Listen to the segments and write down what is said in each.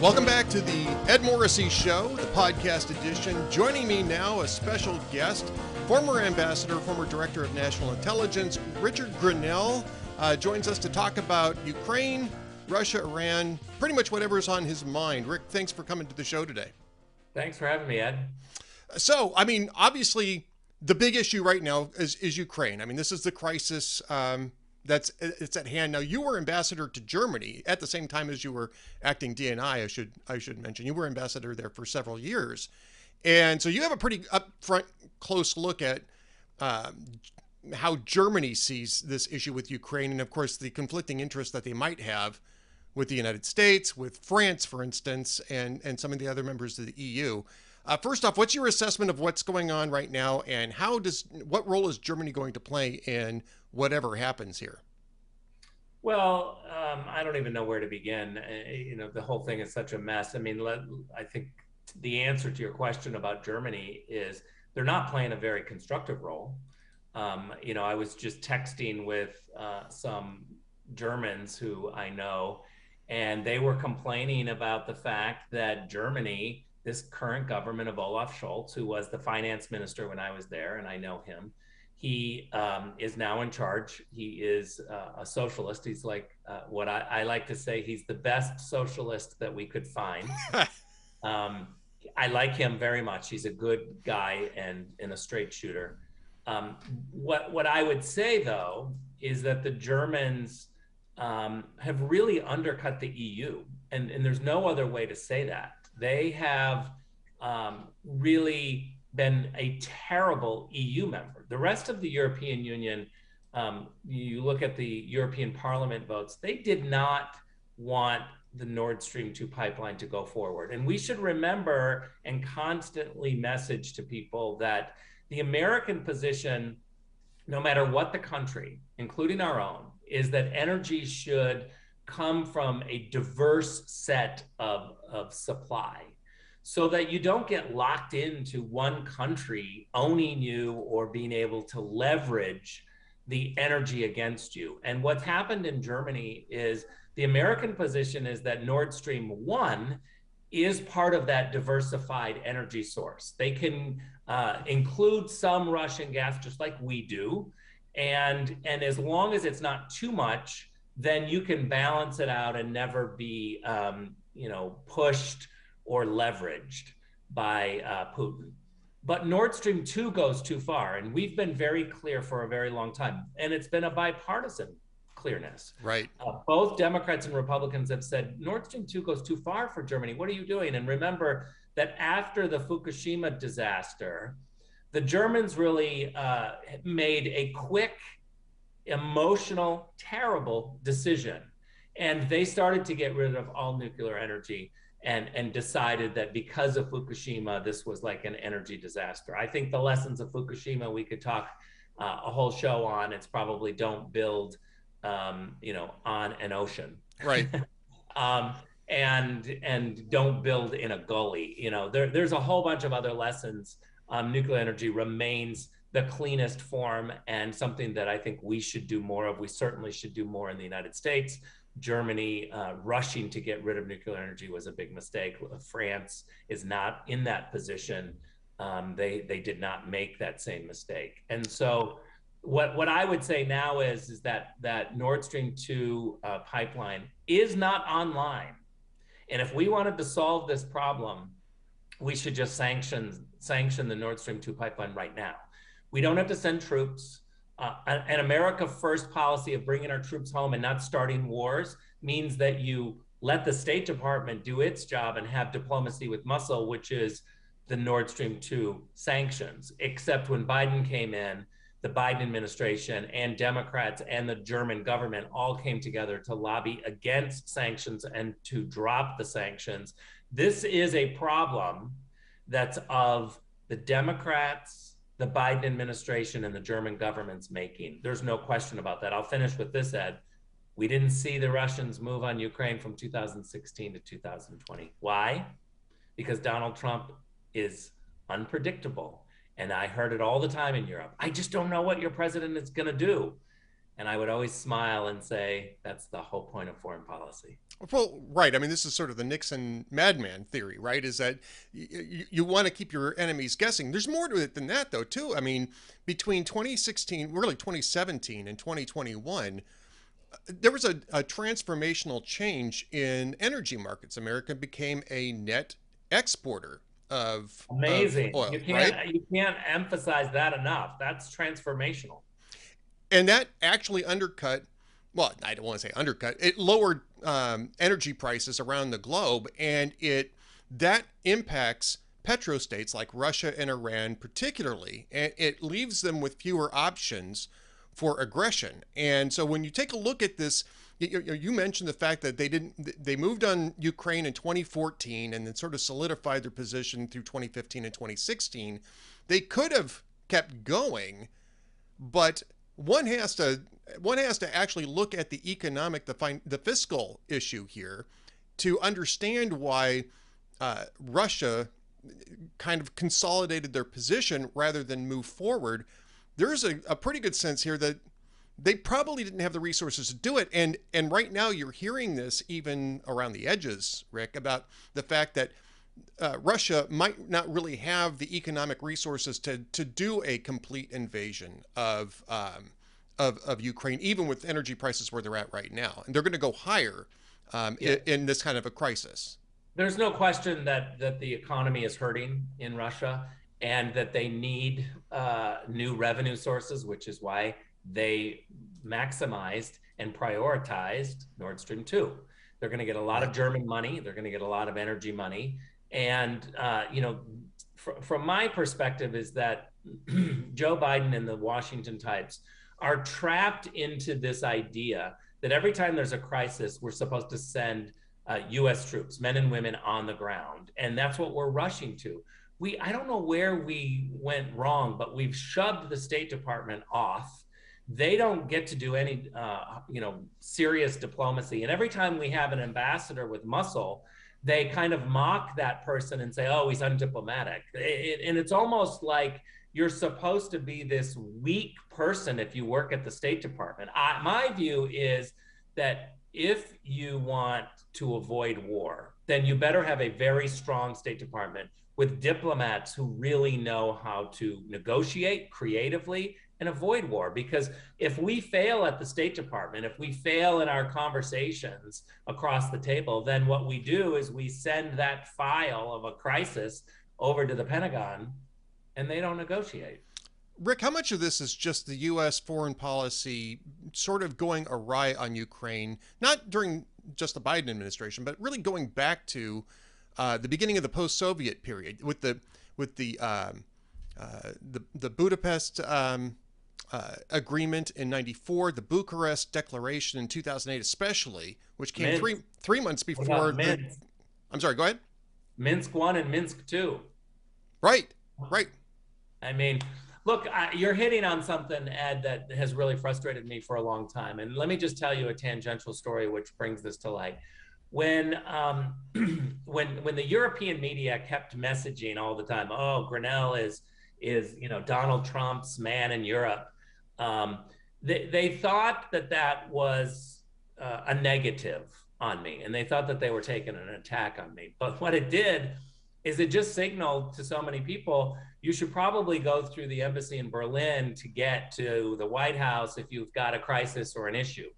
Welcome back to the Ed Morrissey Show, the podcast edition. Joining me now, a special guest, former ambassador, former director of national intelligence, Richard Grenell, uh, joins us to talk about Ukraine, Russia, Iran, pretty much whatever's on his mind. Rick, thanks for coming to the show today. Thanks for having me, Ed. So, I mean, obviously, the big issue right now is, is Ukraine. I mean, this is the crisis. Um, that's it's at hand now. You were ambassador to Germany at the same time as you were acting DNI. I should I should mention you were ambassador there for several years, and so you have a pretty upfront, close look at um, how Germany sees this issue with Ukraine, and of course the conflicting interests that they might have with the United States, with France, for instance, and and some of the other members of the EU. Uh, first off, what's your assessment of what's going on right now, and how does what role is Germany going to play in whatever happens here? Well, um, I don't even know where to begin. Uh, you know, the whole thing is such a mess. I mean, let, I think the answer to your question about Germany is they're not playing a very constructive role. Um, you know, I was just texting with uh, some Germans who I know, and they were complaining about the fact that Germany, this current government of Olaf Scholz, who was the finance minister when I was there, and I know him, he um, is now in charge. He is uh, a socialist. He's like uh, what I, I, like to say. He's the best socialist that we could find. um, I like him very much. He's a good guy and, and a straight shooter. Um, what what I would say though is that the Germans um, have really undercut the EU, and and there's no other way to say that. They have um, really been a terrible EU member. The rest of the European Union, um, you look at the European Parliament votes, they did not want the Nord Stream 2 pipeline to go forward. And we should remember and constantly message to people that the American position, no matter what the country, including our own, is that energy should come from a diverse set of, of supply so that you don't get locked into one country owning you or being able to leverage the energy against you. And what's happened in Germany is the American position is that Nord Stream 1 is part of that diversified energy source. They can uh, include some Russian gas just like we do. And, and as long as it's not too much, then you can balance it out and never be, um, you know, pushed or leveraged by uh, Putin. But Nord Stream 2 goes too far. And we've been very clear for a very long time. And it's been a bipartisan clearness. Right. Uh, both Democrats and Republicans have said Nord Stream 2 goes too far for Germany. What are you doing? And remember that after the Fukushima disaster, the Germans really uh, made a quick, emotional, terrible decision. And they started to get rid of all nuclear energy and and decided that because of Fukushima, this was like an energy disaster. I think the lessons of Fukushima we could talk uh, a whole show on. It's probably don't build, um, you know, on an ocean, right? um, and and don't build in a gully. You know, there, there's a whole bunch of other lessons. Um, nuclear energy remains the cleanest form and something that I think we should do more of. We certainly should do more in the United States. Germany uh, rushing to get rid of nuclear energy was a big mistake. France is not in that position. Um, they they did not make that same mistake. And so, what what I would say now is is that that Nord Stream two uh, pipeline is not online. And if we wanted to solve this problem, we should just sanction sanction the Nord Stream two pipeline right now. We don't have to send troops uh, an America First policy of bringing our troops home and not starting wars means that you let the State Department do its job and have diplomacy with muscle, which is the Nord Stream 2 sanctions. Except when Biden came in, the Biden administration and Democrats and the German government all came together to lobby against sanctions and to drop the sanctions. This is a problem that's of the Democrats the Biden administration and the German government's making. There's no question about that. I'll finish with this, Ed. We didn't see the Russians move on Ukraine from 2016 to 2020. Why? Because Donald Trump is unpredictable. And I heard it all the time in Europe. I just don't know what your president is going to do. And I would always smile and say, that's the whole point of foreign policy. Well, right. I mean, this is sort of the Nixon madman theory, right? Is that you, you want to keep your enemies guessing. There's more to it than that, though, too. I mean, between 2016, really 2017 and 2021, there was a, a transformational change in energy markets. America became a net exporter of amazing. Of oil, you can't right? you can't emphasize that enough. That's transformational. And that actually undercut. Well, I don't want to say undercut. It lowered um, energy prices around the globe, and it that impacts petrostates like Russia and Iran particularly, and it leaves them with fewer options for aggression. And so when you take a look at this, you, you, mentioned the fact that they didn't they moved on Ukraine in 2014 and then sort of solidified their position through 2015 and 2016. They could have kept going, but one has to one has to actually look at the economic the fin- the fiscal issue here to understand why uh, Russia kind of consolidated their position rather than move forward. There's a, a pretty good sense here that they probably didn't have the resources to do it. And and right now you're hearing this even around the edges rick about the fact that uh, Russia might not really have the economic resources to to do a complete invasion of um, of, of Ukraine, even with energy prices where they're at right now, and they're going to go higher um, yeah. in, in this kind of a crisis. There's no question that that the economy is hurting in Russia, and that they need uh, new revenue sources, which is why they maximized and prioritized Nord Stream 2. They're going to get a lot of German money, they're going to get a lot of energy money. And, uh, you know, fr- from my perspective, is that Joe Biden and the Washington types are trapped into this idea that every time there's a crisis, we're supposed to send uh, US troops, men and women on the ground. And that's what we're rushing to we I don't know where we went wrong, but we've shoved the State Department off. They don't get to do any, uh, you know, serious diplomacy. And every time we have an ambassador with muscle, they kind of mock that person and say, "Oh, he's undiplomatic." It, and it's almost like you're supposed to be this weak person if you work at the State Department. I, my view is that if you want to avoid war, then you better have a very strong State Department with diplomats who really know how to negotiate creatively and avoid war. Because if we fail at the State Department, if we fail in our conversations across the table, then what we do is we send that file of a crisis over to the Pentagon and they don't negotiate. Rick, how much of this is just the U.S. foreign policy sort of going awry on Ukraine, not during just the Biden administration, but really going back to uh, the beginning of the post-Soviet period with the with the um, uh, the, the Budapest um, uh, agreement in '94, the Bucharest Declaration in 2008, especially, which came Minsk. three three months before the. I'm sorry. Go ahead. Minsk one and Minsk two. Right. Right. I mean, look, I, you're hitting on something, Ed, that has really frustrated me for a long time. And let me just tell you a tangential story which brings this to light when um, when when the European media kept messaging all the time, oh, Grenell is is you know Donald Trump's man in Europe. Um, they they thought that that was uh, a negative on me, and they thought that they were taking an attack on me. But what it did is it just signaled to so many people you should probably go through the embassy in Berlin to get to the White House if you've got a crisis or an issue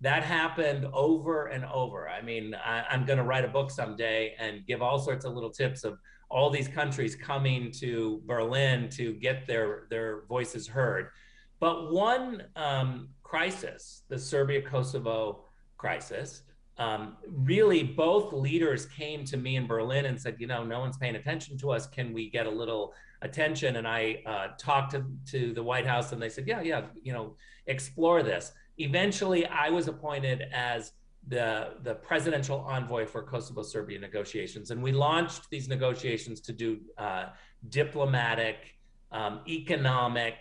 that happened over and over. I mean, I, am going to write a book someday and give all sorts of little tips of all these countries coming to Berlin to get their their voices heard. But one um, crisis, the Serbia Kosovo crisis, um, really both leaders came to me in Berlin and said, you know, no one's paying attention to us. Can we get a little attention? And I uh, talked to, to the White House and they said, yeah, yeah, you know, explore this eventually I was appointed as the the presidential envoy for Kosovo Serbia negotiations, and we launched these negotiations to do uh, diplomatic, um, economic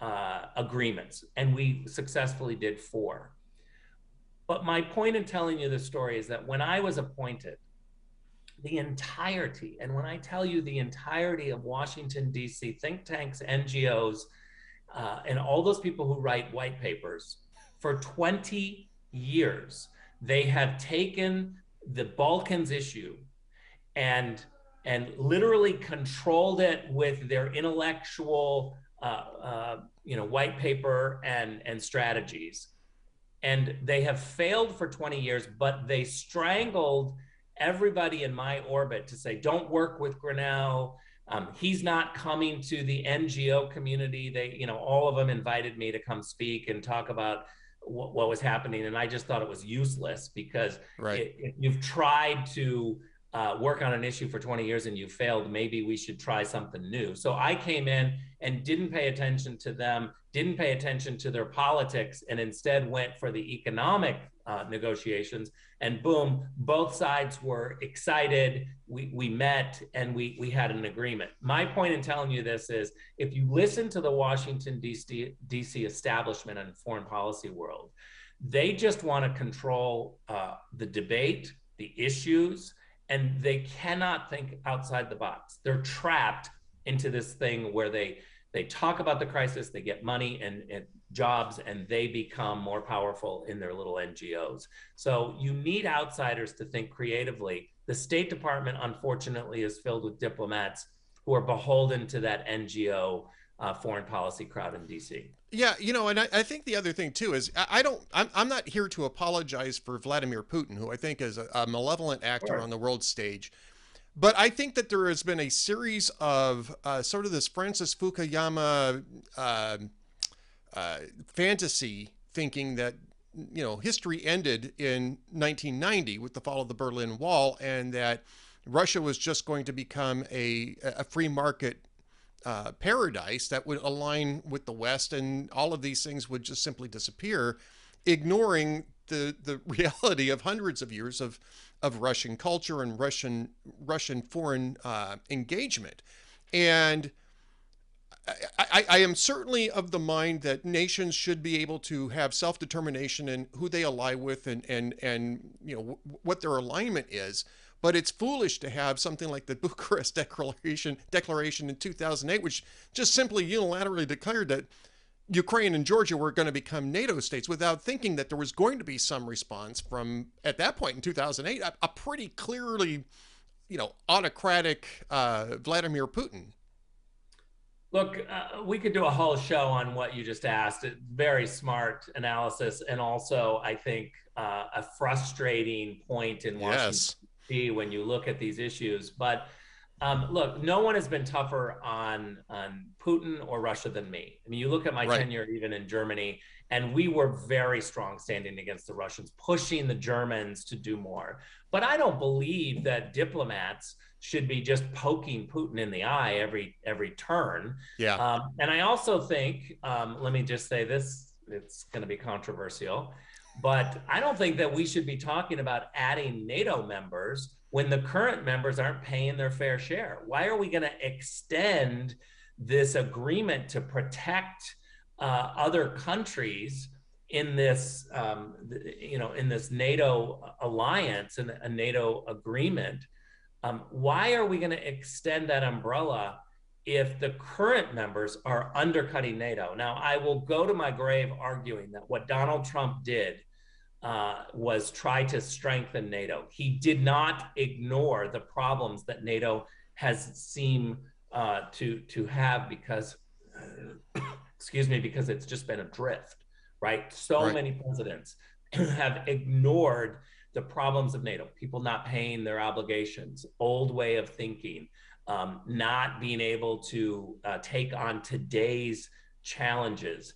uh, agreements, and we successfully did four. But my point in telling you this story is that when I was appointed, the entirety, and when I tell you the entirety of Washington D.C. think tanks, NGOs, uh, and all those people who write white papers For 20 years, they have taken the Balkans issue and and literally controlled it with their intellectual uh, uh, you know white paper and and strategies and they have failed for 20 years but they strangled everybody in my orbit to say don't work with Grenell. um, he's not coming to the ngo community they you know all of them invited me to come speak and talk about what, what was happening and i just thought it was useless because right. it, it, you've tried to uh, work on an issue for 20 years and you failed, maybe we should try something new. So I came in and didn't pay attention to them, didn't pay attention to their politics, and instead went for the economic uh, negotiations. And boom, both sides were excited. We, we met and we, we had an agreement. My point in telling you this is if you listen to the Washington, D.C. DC establishment and foreign policy world, they just want to control uh, the debate, the issues and they cannot think outside the box. They're trapped into this thing where they they talk about the crisis, they get money and, and jobs, and they become more powerful in their little NGOs. So you need outsiders to think creatively. The State Department, unfortunately, is filled with diplomats who are beholden to that NGO uh, foreign policy crowd in DC. Yeah, you know, and I, I, think the other thing too is I, I don't, I'm, I'm, not here to apologize for Vladimir Putin, who I think is a, a malevolent actor sure. on the world stage. But I think that there has been a series of uh, sort of this Francis Fukuyama uh, uh, fantasy thinking that you know history ended in 1990 with the fall of the Berlin Wall, and that Russia was just going to become a a free market uh, paradise that would align with the West, and all of these things would just simply disappear, ignoring the the reality of hundreds of years of of Russian culture and Russian Russian foreign uh, engagement, and. I, I, am certainly of the mind that nations should be able to have self-determination in who they ally with and and and you know what their alignment is. But it's foolish to have something like the Bucharest Declaration Declaration in 2008, which just simply unilaterally declared that Ukraine and Georgia were going to become NATO states without thinking that there was going to be some response from, at that point in 2008, a, a pretty clearly, you know, autocratic uh, Vladimir Putin. Look, uh, we could do a whole show on what you just asked. Very smart analysis, and also I think uh, a frustrating point in Washington yes see when you look at these issues. But um, look, no one has been tougher on on Putin or Russia than me. I mean, you look at my right. tenure even in Germany, and we were very strong standing against the Russians, pushing the Germans to do more. But I don't believe that diplomats should be just poking Putin in the eye every every turn. Yeah. Um, and I also think, um, let me just say this: it's going to be controversial. But I don't think that we should be talking about adding NATO members when the current members aren't paying their fair share. Why are we going to extend this agreement to protect uh, other countries in this, um, you know, in this NATO alliance and a NATO agreement? Um, why are we going to extend that umbrella if the current members are undercutting NATO. Now, I will go to my grave arguing that what Donald Trump did uh, was try to strengthen NATO. He did not ignore the problems that NATO has seemed uh, to to have because, excuse me, because it's just been adrift, right? So right. many presidents have ignored the problems of NATO. People not paying their obligations, old way of thinking, um, not being able to uh, take on today's challenges.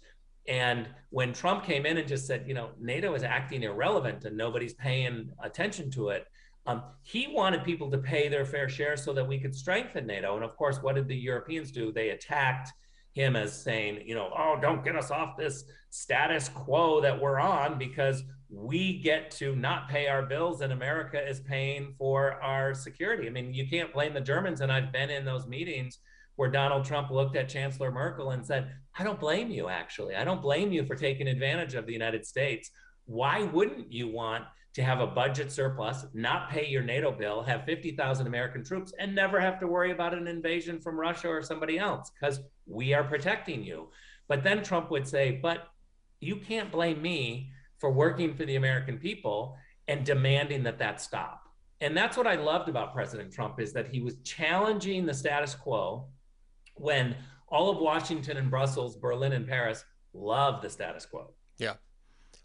And when Trump came in and just said, you know, NATO is acting irrelevant and nobody's paying attention to it, um, he wanted people to pay their fair share so that we could strengthen NATO. And of course, what did the Europeans do? They attacked him as saying, you know, oh, don't get us off this status quo that we're on because we get to not pay our bills and America is paying for our security. I mean, you can't blame the Germans. And I've been in those meetings where Donald Trump looked at Chancellor Merkel and said, I don't blame you, actually. I don't blame you for taking advantage of the United States. Why wouldn't you want to have a budget surplus, not pay your NATO bill, have 50,000 American troops, and never have to worry about an invasion from Russia or somebody else? Because we are protecting you. But then Trump would say, but you can't blame me for working for the American people and demanding that that stop. And that's what I loved about President Trump is that he was challenging the status quo when all of Washington and Brussels, Berlin and Paris love the status quo. Yeah.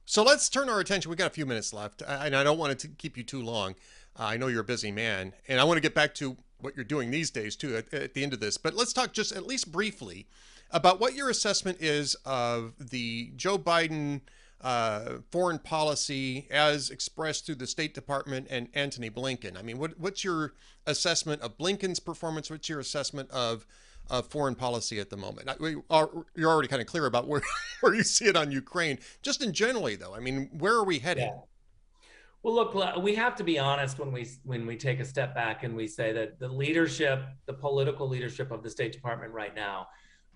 So let's turn our attention. We've got a few minutes left, and I don't want to keep you too long. Uh, I know you're a busy man, and I want to get back to what you're doing these days too at, at the end of this. But let's talk just at least briefly about what your assessment is of the Joe Biden uh, foreign policy as expressed through the State Department and Antony Blinken. I mean, what, what's your assessment of Blinken's performance? What's your assessment of of foreign policy at the moment? Are, you're already kind of clear about where, where you see it on Ukraine. Just in generally, though, I mean, where are we heading? Yeah. Well, look, we have to be honest when we when we take a step back and we say that the leadership, the political leadership of the State Department right now,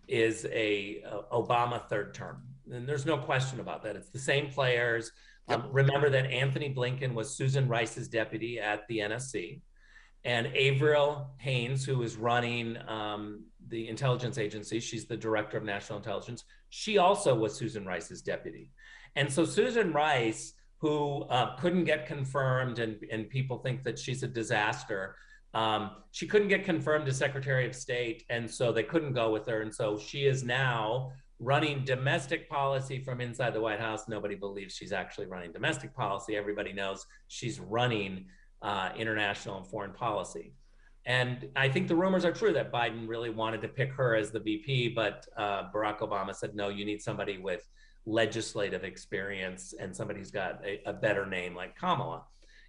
is a, a Obama third term, and there's no question about that. It's the same players. Yep. Um, remember that Antony Blinken was Susan Rice's deputy at the NSC, and Avril Haines, who is running um, the intelligence agency, she's the director of national intelligence. She also was Susan Rice's deputy. And so Susan Rice, who uh, couldn't get confirmed, and, and people think that she's a disaster, um, she couldn't get confirmed as Secretary of State. And so they couldn't go with her. And so she is now running domestic policy from inside the White House. Nobody believes she's actually running domestic policy. Everybody knows she's running uh, international and foreign policy. And I think the rumors are true that Biden really wanted to pick her as the VP, but uh, Barack Obama said, no, you need somebody with legislative experience and somebody who's got a, a better name like Kamala.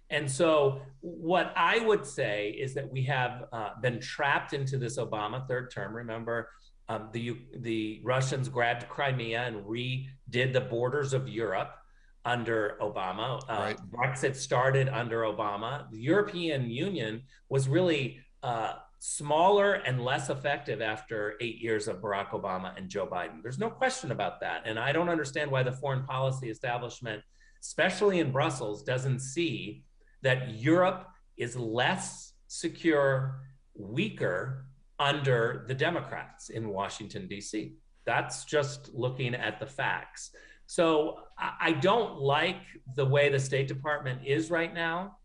And so, what I would say is that we have uh, been trapped into this Obama third term. Remember, um, the the Russians grabbed Crimea and redid the borders of Europe under Obama. Uh, right. Brexit started under Obama. The European Union was really uh, smaller and less effective after eight years of Barack Obama and Joe Biden. There's no question about that. And I don't understand why the foreign policy establishment, especially in Brussels, doesn't see that Europe is less secure, weaker under the Democrats in Washington, D.C. That's just looking at the facts. So I don't like the way the State Department is right now.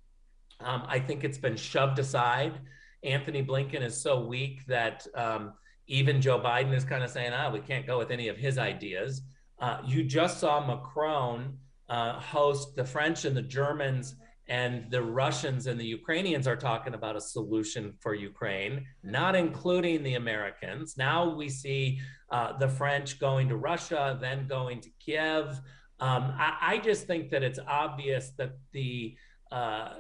Um, I think it's been shoved aside Antony Blinken is so weak that um, even Joe Biden is kind of saying, ah, we can't go with any of his ideas. Uh, you just saw Macron uh, host the French and the Germans and the Russians and the Ukrainians are talking about a solution for Ukraine, not including the Americans. Now we see uh, the French going to Russia, then going to Kiev. Um, I, I, just think that it's obvious that the uh,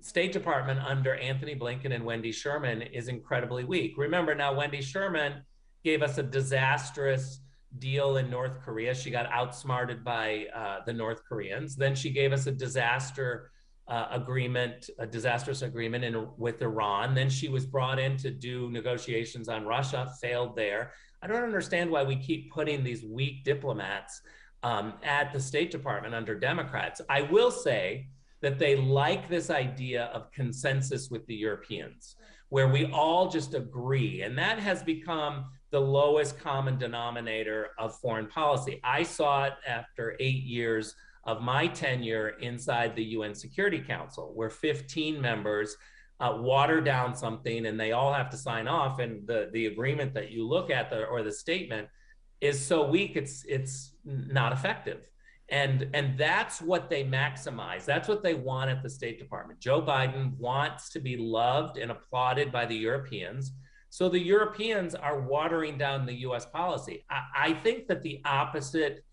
State Department under Antony Blinken and Wendy Sherman is incredibly weak. Remember now, Wendy Sherman gave us a disastrous deal in North Korea. She got outsmarted by uh, the North Koreans. Then she gave us a disaster uh, agreement, a disastrous agreement in, with Iran. Then she was brought in to do negotiations on Russia, failed there. I don't understand why we keep putting these weak diplomats um, at the State Department under Democrats. I will say that they like this idea of consensus with the Europeans, where we all just agree. And that has become the lowest common denominator of foreign policy. I saw it after eight years of my tenure inside the UN Security Council, where 15 members uh, water down something and they all have to sign off. And the, the agreement that you look at the, or the statement is so weak, it's, it's not effective. And and that's what they maximize. That's what they want at the state department. Joe biden wants to be loved and applauded by the europeans. So the europeans are watering down the us policy. I, I think that the opposite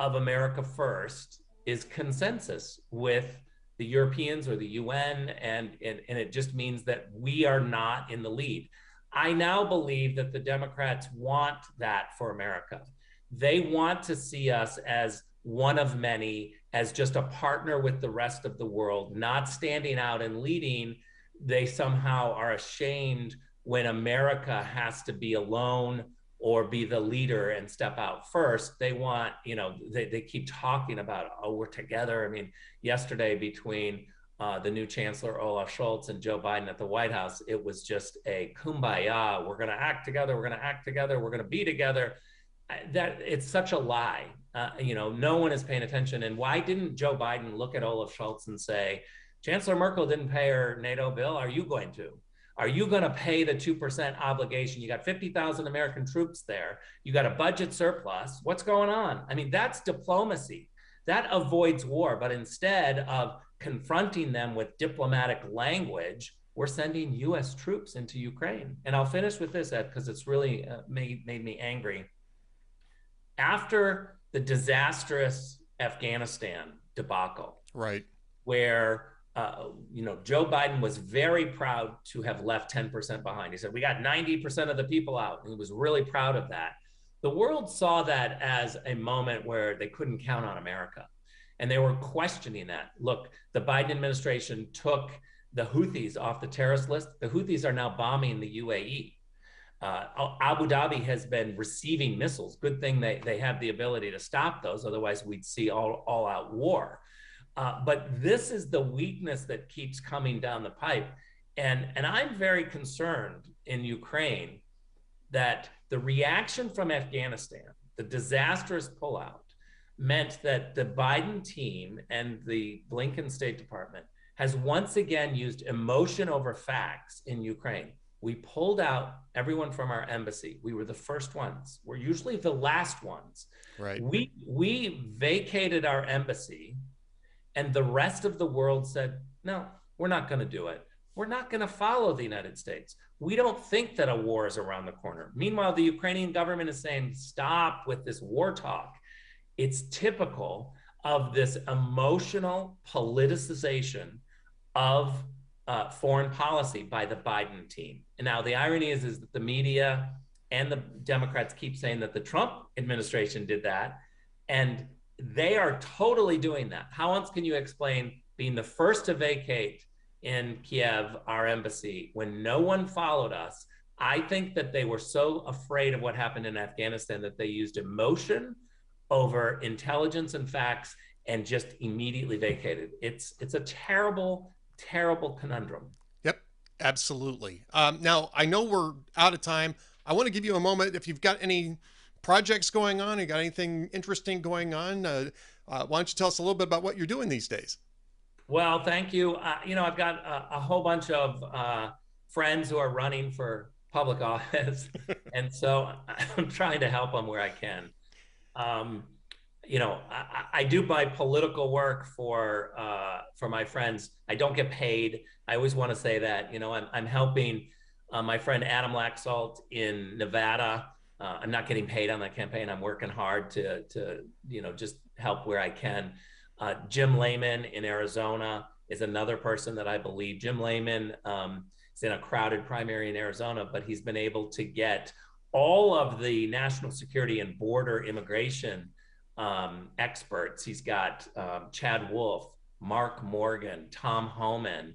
of america first is consensus with the europeans or the un and, and and it just means that we are not in the lead i now believe that the democrats want that for america they want to see us as one of many as just a partner with the rest of the world, not standing out and leading. They somehow are ashamed when America has to be alone or be the leader and step out first. They want, you know, they, they keep talking about, oh, we're together. I mean, yesterday between uh, the new Chancellor Olaf Scholz and Joe Biden at the White House, it was just a kumbaya. We're going to act together. We're going to act together. We're going to be together. That it's such a lie. Uh, you know, no one is paying attention. And why didn't Joe Biden look at Olaf Scholz and say, Chancellor Merkel didn't pay her NATO bill. Are you going to? Are you going to pay the 2% obligation? You got 50,000 American troops there. You got a budget surplus. What's going on? I mean, that's diplomacy. That avoids war. But instead of confronting them with diplomatic language, we're sending US troops into Ukraine. And I'll finish with this, Ed, because it's really uh, made, made me angry. After the disastrous Afghanistan debacle, right, where uh, you know, Joe Biden was very proud to have left 10% behind. He said, We got 90% of the people out. And he was really proud of that. The world saw that as a moment where they couldn't count on America. And they were questioning that. Look, the Biden administration took the Houthis off the terrorist list. The Houthis are now bombing the UAE. Uh, Abu Dhabi has been receiving missiles. Good thing they, they have the ability to stop those. Otherwise, we'd see all, all out war. Uh, but this is the weakness that keeps coming down the pipe. And, and I'm very concerned in Ukraine that the reaction from Afghanistan, the disastrous pullout, meant that the Biden team and the Blinken State Department has once again used emotion over facts in Ukraine. We pulled out everyone from our embassy. We were the first ones. We're usually the last ones. Right. We we vacated our embassy and the rest of the world said, no, we're not going to do it. We're not going to follow the United States. We don't think that a war is around the corner. Meanwhile, the Ukrainian government is saying, stop with this war talk. It's typical of this emotional politicization of uh, foreign policy by the Biden team. And now the irony is, is that the media and the Democrats keep saying that the Trump administration did that. And they are totally doing that. How else can you explain being the first to vacate in Kiev our embassy when no one followed us? I think that they were so afraid of what happened in Afghanistan that they used emotion over intelligence and facts and just immediately vacated. It's it's a terrible, terrible conundrum. Yep, absolutely. Um, now I know we're out of time. I want to give you a moment if you've got any projects going on? You got anything interesting going on? Uh, uh, why don't you tell us a little bit about what you're doing these days? Well, thank you. Uh, you know, I've got a, a whole bunch of uh, friends who are running for public office, and so I'm trying to help them where I can. Um, you know, I, I, do my political work for uh, for my friends. I don't get paid. I always want to say that. You know, I'm, I'm helping uh, my friend Adam Laxalt in Nevada uh, I'm not getting paid on that campaign. I'm working hard to to you know just help where I can. Uh, Jim Lamon in Arizona is another person that I believe. Jim Lamon um, is in a crowded primary in Arizona, but he's been able to get all of the national security and border immigration um, experts. He's got um, Chad Wolf, Mark Morgan, Tom Homan,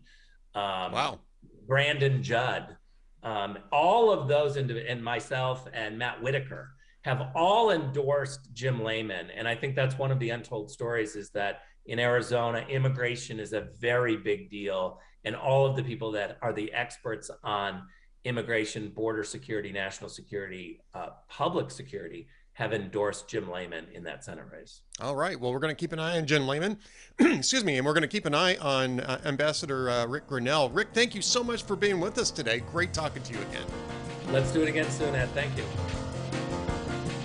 um, wow, Brandon Judd. Um, all of those, and myself and Matt Whitaker have all endorsed Jim Lamon. And I think that's one of the untold stories is that in Arizona, immigration is a very big deal. And all of the people that are the experts on immigration, border security, national security, uh, public security have endorsed Jim Lamon in that Senate race. All right. Well, we're going to keep an eye on Jim Lamon. Excuse me. And we're going to keep an eye on uh, Ambassador uh, Rick Grenell. Rick, thank you so much for being with us today. Great talking to you again. Let's do it again soon, Ed. Thank you.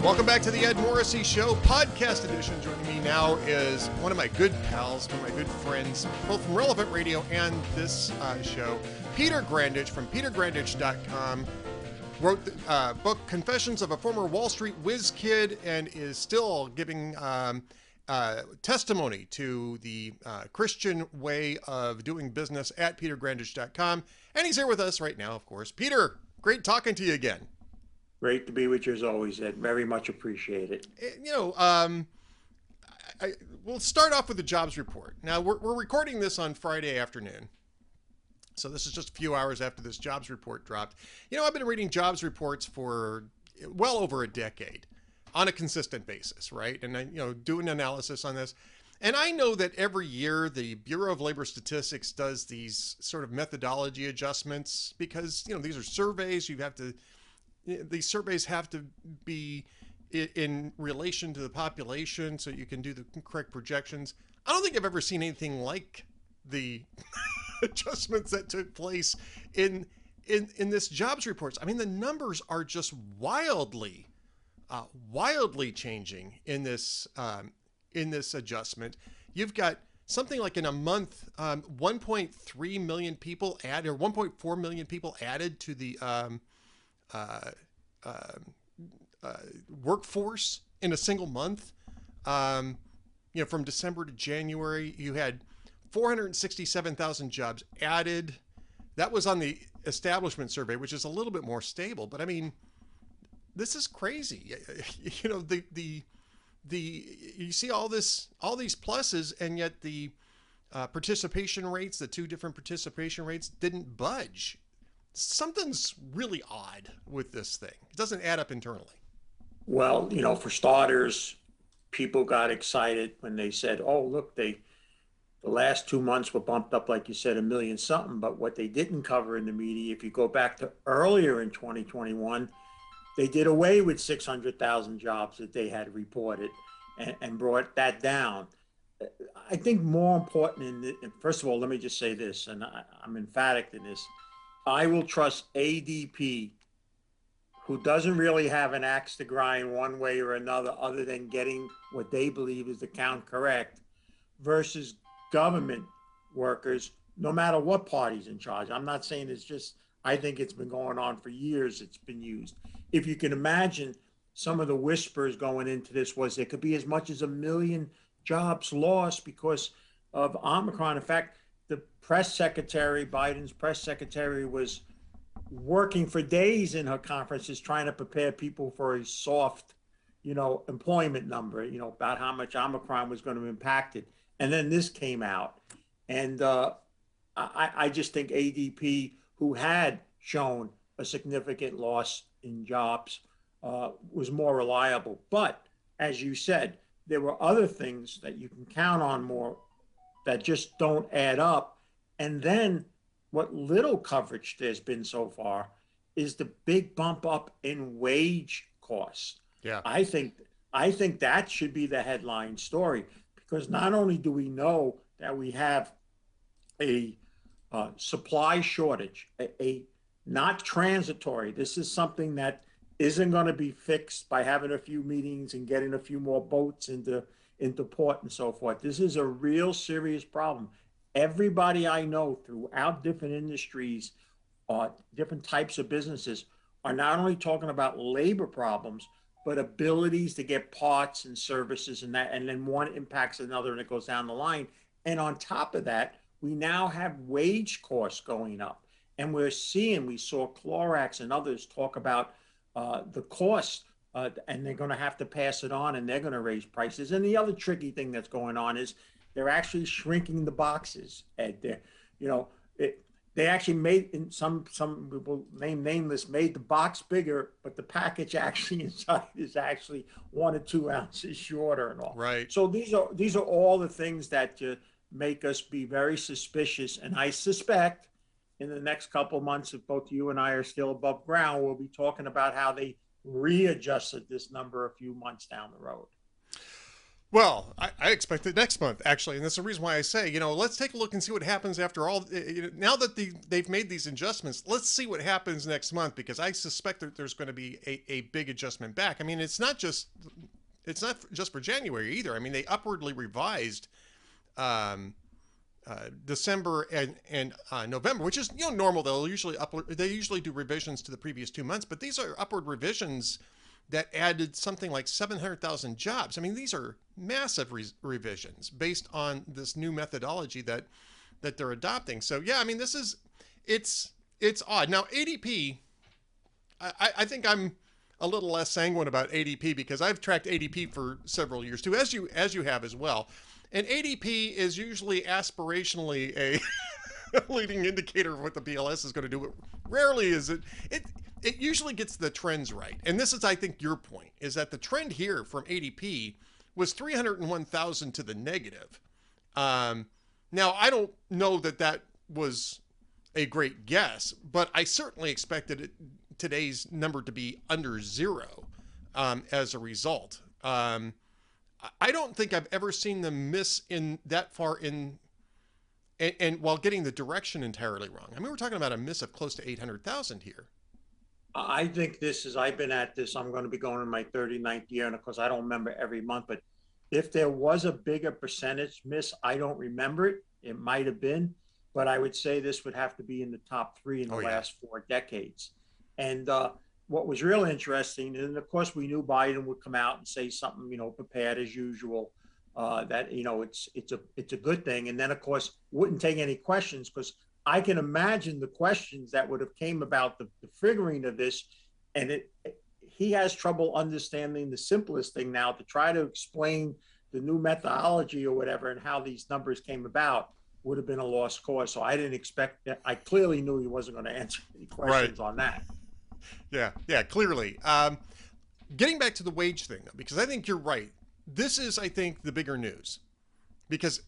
Welcome back to the Ed Morrissey Show, podcast edition. Joining me now is one of my good pals, one of my good friends, both from Relevant Radio and this uh, show, Peter Grandich from petergrandich.com wrote the uh, book Confessions of a Former Wall Street Whiz Kid and is still giving um, uh, testimony to the uh, Christian way of doing business at petergrandich.com. And he's here with us right now, of course. Peter, great talking to you again. Great to be with you as always, Ed. Very much appreciate it. Eh, you know, um, I, we'll start off with the jobs report. Now, we're, we're recording this on Friday afternoon. So this is just a few hours after this jobs report dropped. You know, I've been reading jobs reports for well over a decade on a consistent basis, right? And I, you know, doing analysis on this. And I know that every year the Bureau of Labor Statistics does these sort of methodology adjustments because, you know, these are surveys. You have to, these surveys have to be in, in relation to the population, so you can do the correct projections. I don't think I've ever seen anything like the adjustments that took place in in in this jobs reports. I mean, the numbers are just wildly, uh, wildly changing in this um, in this adjustment. You've got something like in a month, um, 1.3 million people added, or 1.4 million people added to the um, uh, uh, uh, workforce in a single month. Um, you know, from December to January, you had 467,000 jobs added. That was on the establishment survey, which is a little bit more stable. But I mean, this is crazy. You know, the the the you see all this all these pluses, and yet the uh, participation rates, the two different participation rates, didn't budge. Something's really odd with this thing. It doesn't add up internally. Well, you know, for starters, people got excited when they said, "Oh, look, they." The last two months were bumped up, like you said, a million something. But what they didn't cover in the media, if you go back to earlier in 2021, they did away with 600,000 jobs that they had reported and, and brought that down. I think more important, in the, first of all, let me just say this, and I, I'm emphatic in this. I will trust ADP, who doesn't really have an axe to grind one way or another, other than getting what they believe is the count correct, versus government workers, no matter what party's in charge. I'm not saying it's just, I think it's been going on for years, it's been used. If you can imagine, some of the whispers going into this was there could be as much as a million jobs lost because of Omicron. In fact, the press secretary, Biden's press secretary, was working for days in her conferences trying to prepare people for a soft, you know, employment number, you know, about how much Omicron was going to impact it. And then this came out. And uh, I, I just think ADP, who had shown a significant loss in jobs, uh, was more reliable. But as you said, there were other things that you can count on more that just don't add up. And then what little coverage there's been so far is the big bump up in wage costs. Yeah. I think I think that should be the headline story because not only do we know that we have a uh, supply shortage, a, a not transitory. This is something that isn't going to be fixed by having a few meetings and getting a few more boats into into port and so forth. This is a real serious problem. Everybody I know throughout different industries, uh, different types of businesses, are not only talking about labor problems, but abilities to get parts and services and that, and then one impacts another and it goes down the line. And on top of that, we now have wage costs going up. And we're seeing, we saw Clorox and others talk about uh, the cost, uh, and they're going to have to pass it on, and they're going to raise prices. And the other tricky thing that's going on is they're actually shrinking the boxes. Ed, they you know, it, they actually made in some some people name nameless made the box bigger, but the package actually inside is actually one or two ounces shorter and all. Right. So these are these are all the things that uh, make us be very suspicious, and I suspect in the next couple of months, if both you and I are still above ground, we'll be talking about how they readjusted this number a few months down the road. Well, I, I, expect it next month, actually, and that's the reason why I say, you know, let's take a look and see what happens after all. You know, now that the, they've made these adjustments, let's see what happens next month because I suspect that there's going to be a, a big adjustment back. I mean, it's not just it's not just for January either. I mean, they upwardly revised um, uh, December and and uh, November, which is you know normal. They'll usually upward, they usually do revisions to the previous two months, but these are upward revisions that added something like 700,000 jobs. I mean, these are massive re- revisions based on this new methodology that that they're adopting. So yeah, I mean, this is it's it's odd. Now ADP, I, I think I'm a little less sanguine about ADP because I've tracked ADP for several years too, as you as you have as well. And ADP is usually aspirationally a leading indicator of what the BLS is going to do. But rarely is it. It it usually gets the trends right. And this is, I think, your point is that the trend here from ADP was 301,000 to the negative. Um, now, I don't know that that was a great guess, but I certainly expected it, today's number to be under zero. um, as a result. Um, I don't think I've ever seen them miss in that far in, and, and while getting the direction entirely wrong. I mean, we're talking about a miss of close to 800,000 here. I think this is, I've been at this, I'm going to be going in my 39th year, and of course, I don't remember every month, but if there was a bigger percentage miss, I don't remember it. It might have been, but I would say this would have to be in the top three in the Oh, yeah. last four decades. And uh, what was real interesting, and of course, we knew Biden would come out and say something, you know, prepared as usual. Uh, that you know, it's it's a it's a good thing, and then of course wouldn't take any questions because I can imagine the questions that would have came about the, the figuring of this, and it he has trouble understanding the simplest thing now to try to explain the new methodology or whatever and how these numbers came about would have been a lost cause. So I didn't expect that. I clearly knew he wasn't going to answer any questions on that. Yeah, yeah, clearly. Um, getting back to the wage thing, though, because I think you're right. This is, I think, the bigger news. Because,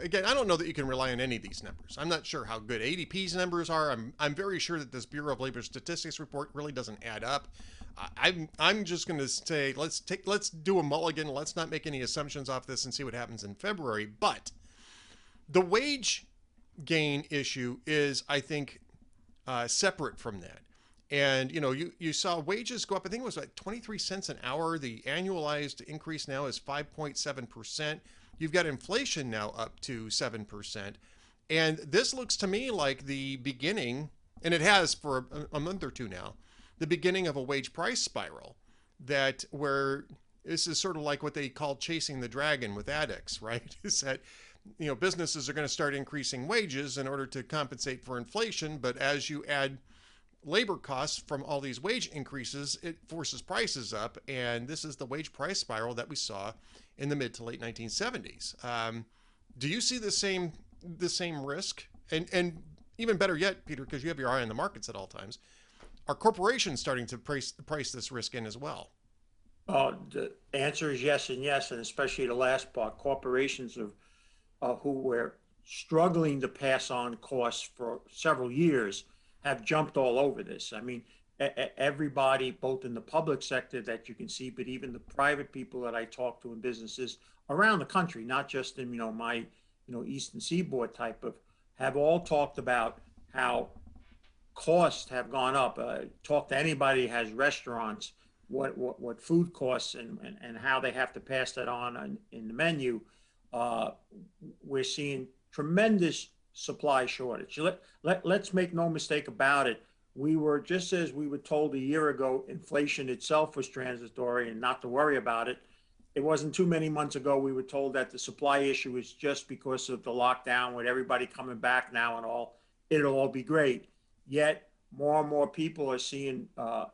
again, I don't know that you can rely on any of these numbers. I'm not sure how good ADP's numbers are. I'm, I'm very sure that this Bureau of Labor Statistics report really doesn't add up. I- I'm, I'm just going to say let's take, let's do a mulligan. Let's not make any assumptions off this and see what happens in February. But the wage gain issue is, I think, uh, separate from that. And you know, you, you saw wages go up. I think it was like 23 cents an hour. The annualized increase now is 5.7 percent. You've got inflation now up to seven percent, and this looks to me like the beginning, and it has for a, a month or two now, the beginning of a wage price spiral. That where this is sort of like what they call chasing the dragon with addicts, right? Is that you know businesses are going to start increasing wages in order to compensate for inflation, but as you add labor costs from all these wage increases, it forces prices up, and this is the wage price spiral that we saw in the mid to late 1970s. Um, do you see the same the same risk? And and even better yet, Peter, because you have your eye on the markets at all times, are corporations starting to price price this risk in as well? Uh, the answer is yes and yes, and especially the last part. Corporations of uh, who were struggling to pass on costs for several years have jumped all over this. I mean, everybody, both in the public sector that you can see, but even the private people that I talk to in businesses around the country, not just in you know my you know Eastern Seaboard type of, have all talked about how costs have gone up. Uh, talk to anybody has restaurants, what what, what food costs and, and, and how they have to pass that on in, in the menu. Uh, we're seeing tremendous supply shortage. Let, let, let's make no mistake about it. We were just as we were told a year ago, inflation itself was transitory and not to worry about it. It wasn't too many months ago we were told that the supply issue is just because of the lockdown, with everybody coming back now and all. It'll all be great. Yet more and more people are seeing uh,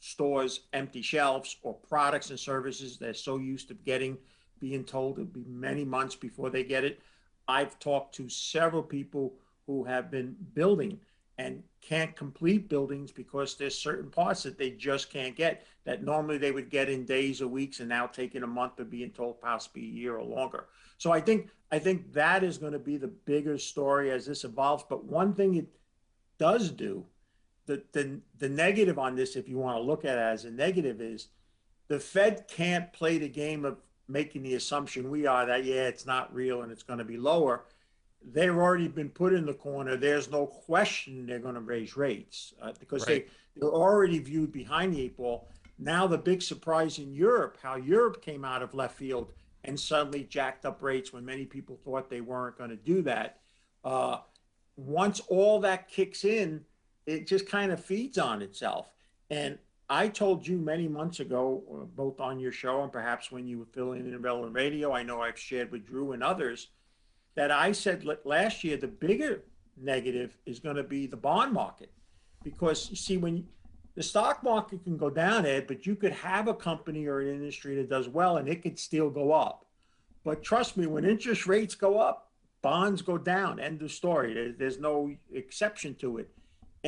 stores empty shelves or products and services they're so used to getting, being told it'll be many months before they get it. I've talked to several people who have been building and can't complete buildings because there's certain parts that they just can't get that normally they would get in days or weeks and now taking a month or being told possibly a year or longer. So I think I think that is going to be the bigger story as this evolves. But one thing it does do, the the, the negative on this, if you want to look at it as a negative, is the Fed can't play the game of making the assumption we are that yeah it's not real and it's going to be lower. They've already been put in the corner. There's no question they're going to raise rates uh, because Right. they they're already viewed behind the eight ball. Now the big surprise in europe how europe came out of left field and suddenly jacked up rates when many people thought they weren't going to do that. Uh, once all that kicks in it just kind of feeds on itself. And I told you many months ago, uh, both on your show and perhaps when you were filling in Relevant Radio, I know I've shared with Drew and others, that I said last year the bigger negative is going to be the bond market. Because you see, when the stock market can go down, Ed, but you could have a company or an industry that does well and it could still go up. But trust me, when interest rates go up, bonds go down. End of story. There's no exception to it.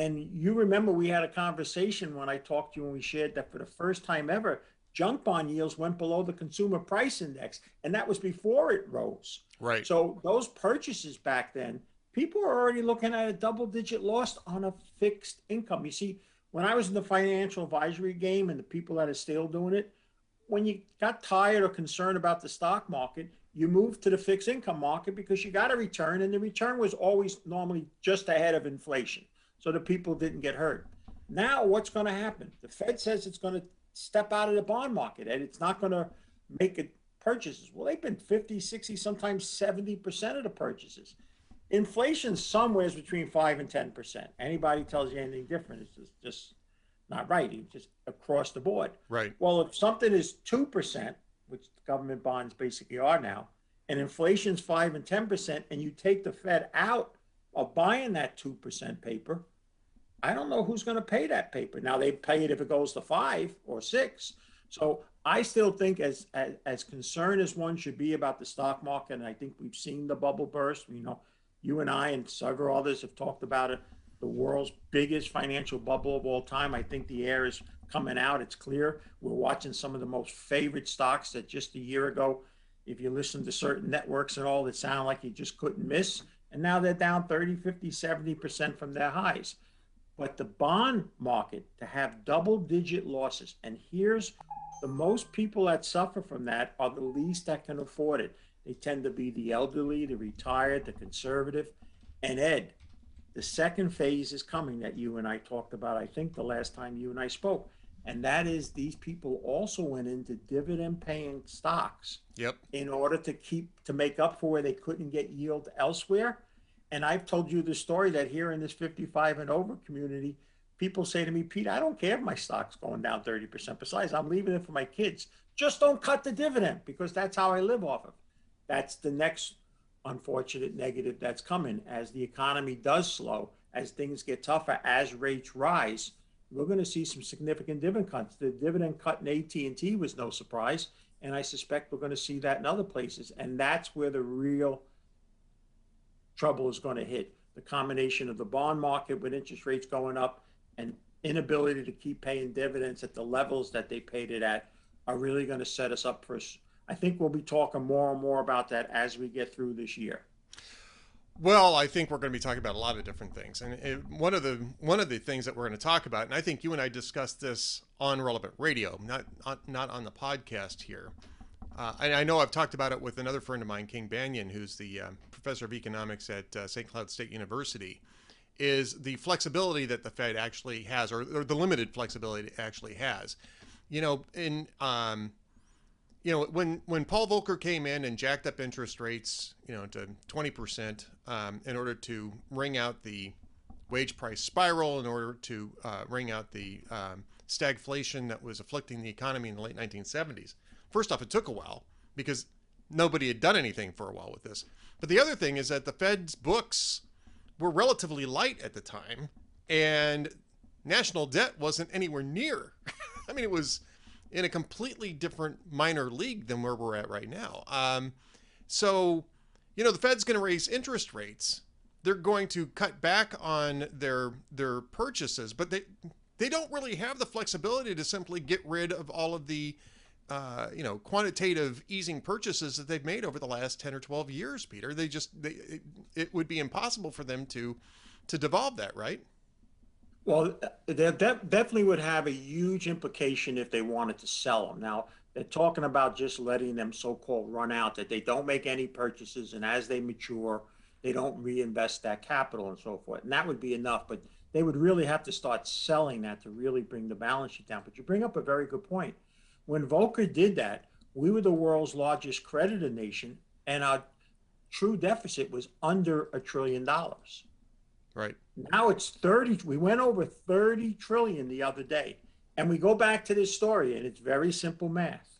And you remember we had a conversation when I talked to you and we shared that for the first time ever, junk bond yields went below the consumer price index. And that was before it rose. Right. So those purchases back then, people are already looking at a double digit loss on a fixed income. You see, when I was in the financial advisory game and the people that are still doing it, when you got tired or concerned about the stock market, you moved to the fixed income market because you got a return, and the return was always normally just ahead of inflation, so the people didn't get hurt. Now, what's going to happen? The Fed says it's going to step out of the bond market and it's not going to make it purchases. Well, they've been 50, 60, sometimes 70% of the purchases. Inflation somewhere is between 5 and 10%. Anybody tells you anything different is just, just not right. It's just across the board. Right. Well, if something is 2%, which government bonds basically are now, and inflation's 5 and 10%, and you take the Fed out of buying that 2% paper, I don't know who's going to pay that paper. Now they pay it if it goes to 5 or 6. So I still think as, as as concerned as one should be about the stock market, and I think we've seen the bubble burst. You know, you and I and several others have talked about it. The world's biggest financial bubble of all time. I think the air is coming out. It's clear. We're watching some of the most favorite stocks that just a year ago, if you listen to certain networks and all, that sound like you just couldn't miss. And now they're down 30, 50, 70% from their highs. But the bond market to have double digit losses, and here's the most people that suffer from that are the least that can afford it. They tend to be the elderly, the retired, the conservative. And Ed, the second phase is coming that you and I talked about, I think the last time you and I spoke. And that is these people also went into dividend paying stocks. Yep. In order to keep to make up for where they couldn't get yield elsewhere. And I've told you the story that here in this 55 and over community, people say to me, Pete, I don't care if my stock's going down 30%. Besides, I'm leaving it for my kids. Just don't cut the dividend because that's how I live off of. That's the next unfortunate negative that's coming as the economy does slow, as things get tougher, as rates rise. We're going to see some significant dividend cuts. The dividend cut in AT&T was no surprise, and I suspect we're going to see that in other places. And that's where the real trouble is going to hit. The combination of the bond market with interest rates going up and inability to keep paying dividends at the levels that they paid it at are really going to set us up for. I think we'll be talking more and more about that as we get through this year. Well, I think we're going to be talking about a lot of different things, and it, one of the one of the things that we're going to talk about, and I think you and I discussed this on Relevant Radio, not not on the podcast here. Uh, and I know I've talked about it with another friend of mine, King Banaian, who's the uh, professor of economics at uh, St. Cloud State University is the flexibility that the Fed actually has, or, or the limited flexibility it actually has. You know, in um, you know when when Paul Volcker came in and jacked up interest rates, you know, to twenty percent um, in order to wring out the wage price spiral, in order to uh, out the um, stagflation that was afflicting the economy in the late 1970s. First off, it took a while because nobody had done anything for a while with this. But the other thing is that the Fed's books were relatively light at the time, and national debt wasn't anywhere near. I mean, it was in a completely different minor league than where we're at right now. Um, so, you know, the Fed's going to raise interest rates. They're going to cut back on their their purchases, but they they don't really have the flexibility to simply get rid of all of the uh, you know quantitative easing purchases that they've made over the last 10 or 12 years peter. They just they, it, it would be impossible for them to to devolve that right? Well that definitely would have a huge implication if they wanted to sell them. Now they're talking about just letting them so-called run out that they don't make any purchases and as they mature they don't reinvest that capital and so forth. And that would be enough but they would really have to start selling that to really bring the balance sheet down. But you bring up a very good point when Volcker did that, we were the world's largest creditor nation, and our true deficit was under a trillion dollars. Right. Now it's 30. We went over 30 trillion the other day. And we go back to this story, and it's very simple math.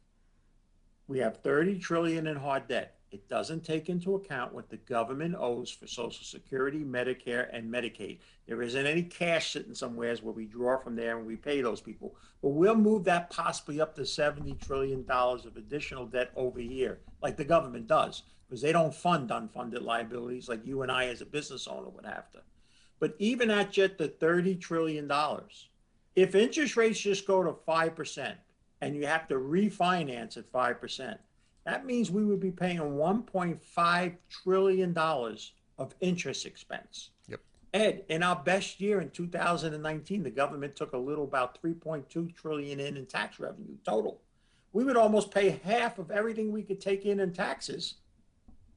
We have 30 trillion in hard debt. It doesn't take into account what the government owes for Social Security, Medicare, and Medicaid. There isn't any cash sitting somewheres where we draw from there and we pay those people. But we'll move that possibly up to $70 trillion of additional debt over here, like the government does, because they don't fund unfunded liabilities like you and I as a business owner would have to. But even at just the $30 trillion, if interest rates just go to 5% and you have to refinance at 5%, that means we would be paying $1.5 trillion of interest expense. Yep. Ed, in our best year in 2019, the government took a little about 3.2 trillion in in tax revenue total. we would almost pay half of everything we could take in in taxes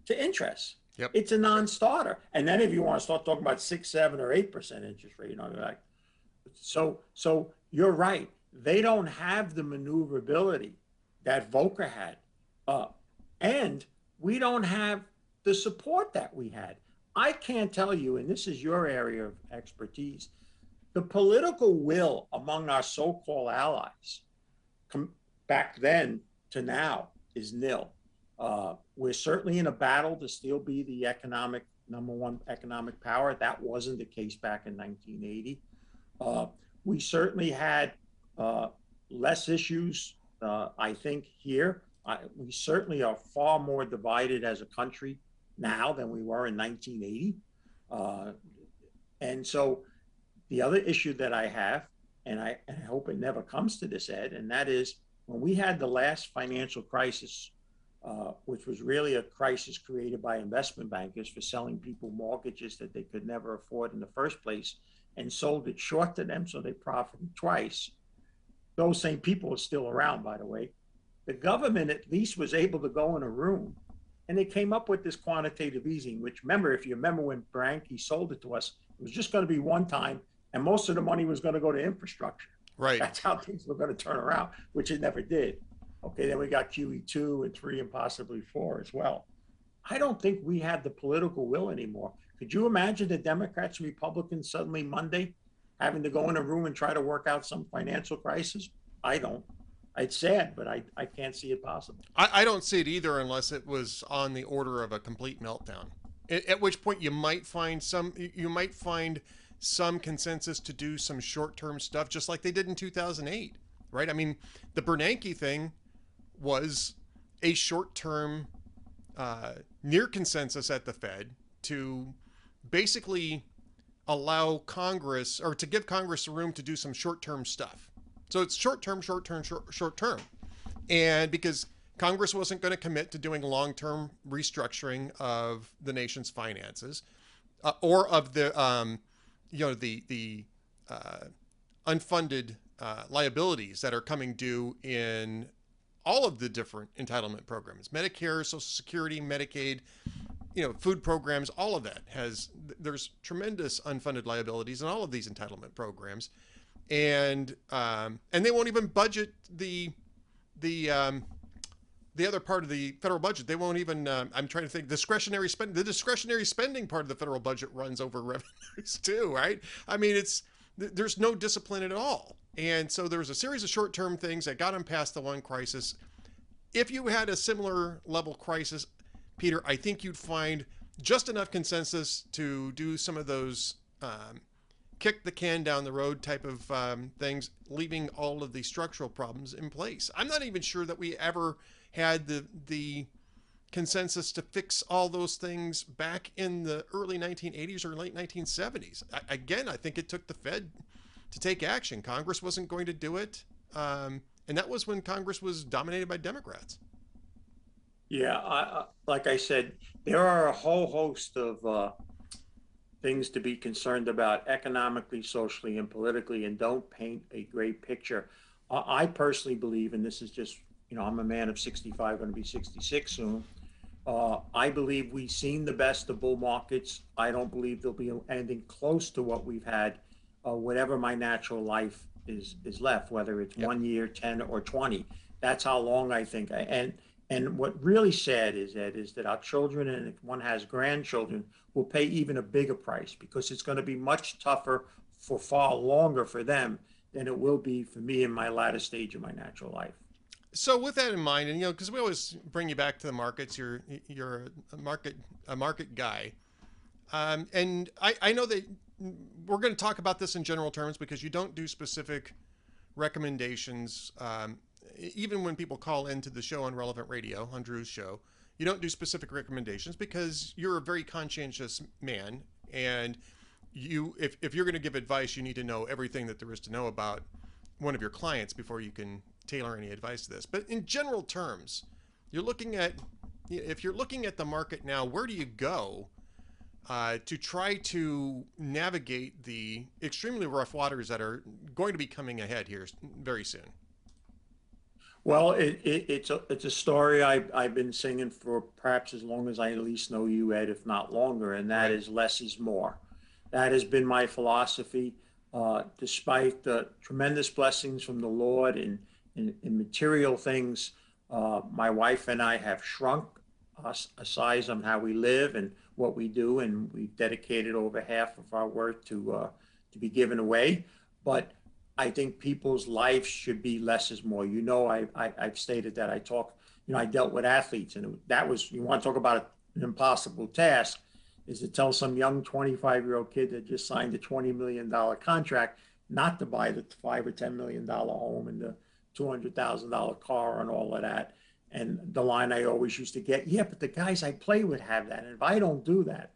to interest. Yep. It's a non-starter. And then if you want to start talking about six, seven, or eight percent interest rate, you know, like so so you're right. They don't have the maneuverability that Volcker had. Uh, and we don't have the support that we had. I can't tell you, and this is your area of expertise, the political will among our so-called allies com- back then to now is nil. Uh, we're certainly in a battle to still be the economic number one economic power. That wasn't the case back in 1980. Uh, we certainly had uh, less issues, uh, I think, here. I, we certainly are far more divided as a country now than we were in 1980. Uh, and so the other issue that I have, and I, and I hope it never comes to this, Ed, and that is when we had the last financial crisis, uh, which was really a crisis created by investment bankers for selling people mortgages that they could never afford in the first place and sold it short to them so they profited twice. Those same people are still around, by the way. The government at least was able to go in a room and they came up with this quantitative easing, which remember, if you remember when Bernanke sold it to us, it was just going to be one time and most of the money was going to go to infrastructure. Right. That's how things were going to turn around, which it never did. Okay, then we got QE two and three and possibly four as well. I don't think we have the political will anymore. Could you imagine the Democrats and Republicans suddenly Monday having to go in a room and try to work out some financial crisis? I don't. It's sad, but I, I can't see it possible. I, I don't see it either unless it was on the order of a complete meltdown. At, at which point you might find some you might find some consensus to do some short-term stuff just like they did in 2008, right? I mean, the Bernanke thing was a short-term uh, near consensus at the Fed to basically allow Congress or to give Congress room to do some short-term stuff. So it's short-term, short-term, short, short-term, and because Congress wasn't going to commit to doing long-term restructuring of the nation's finances uh, or of the um, you know the the uh, unfunded uh, liabilities that are coming due in all of the different entitlement programs medicare social security medicaid you know food programs all of that has there's tremendous unfunded liabilities in all of these entitlement programs and um, and they won't even budget the the um, the other part of the federal budget. They won't even um, i'm trying to think discretionary spending the discretionary spending part of the federal budget runs over revenues too right? I mean it's there's no discipline at all. And so there was a series of short-term things that got them past the one crisis. If you had a similar level crisis peter i think you'd find just enough consensus to do some of those um, kick the can down the road type of um, things leaving all of the structural problems in place i'm not even sure that we ever had the the consensus to fix all those things back in the early 1980s or late 1970s. I, again, I think it took the Fed to take action. Congress wasn't going to do it, um, and that was when Congress was dominated by Democrats. Yeah, I, like I said, there are a whole host of uh, things to be concerned about economically, socially, and politically, and don't paint a great picture. I personally believe, and this is just you know, I'm a man of 65, going to be 66 soon. Uh, I believe we've seen the best of bull markets. I don't believe there'll be anything close to what we've had, uh, whatever my natural life is is left, whether it's yep. one year, 10 or 20. That's how long I think. I, and and what really sad is that is that our children, and if one has grandchildren, will pay even a bigger price because it's going to be much tougher for far longer for them than it will be for me in my latter stage of my natural life so with that in mind, and you know, because we always bring you back to the markets, you're you're a market a market guy, um, and I, I know that we're going to talk about this in general terms because you don't do specific recommendations. Um, even when people call into the show on Relevant Radio on Drew's show, you don't do specific recommendations because you're a very conscientious man, and you if if you're going to give advice, you need to know everything that there is to know about one of your clients before you can tailor any advice to this. But in general terms, you're looking at if you're looking at the market now, where do you go uh, to try to navigate the extremely rough waters that are going to be coming ahead here very soon? Well, it, it, it's a, it's a story I, I've been singing for perhaps as long as I at least know you, Ed, if not longer, and that is less is more. That has been my philosophy, uh, despite the tremendous blessings from the Lord in, in, in material things. Uh, my wife and I have shrunk us a size on how we live and what we do, and we've dedicated over half of our worth to uh, to be given away. But I think people's lives should be less is more. You know, I, I have stated that I talk. You know, I dealt with athletes, and that was you want to talk about an impossible task, is to tell some young 25 year old kid that just signed a 20 million dollar contract not to buy the five or 10 million dollar home and the 200 thousand dollar car and all of that. And the line I always used to get, yeah, but the guys I play with have that, and if I don't do that,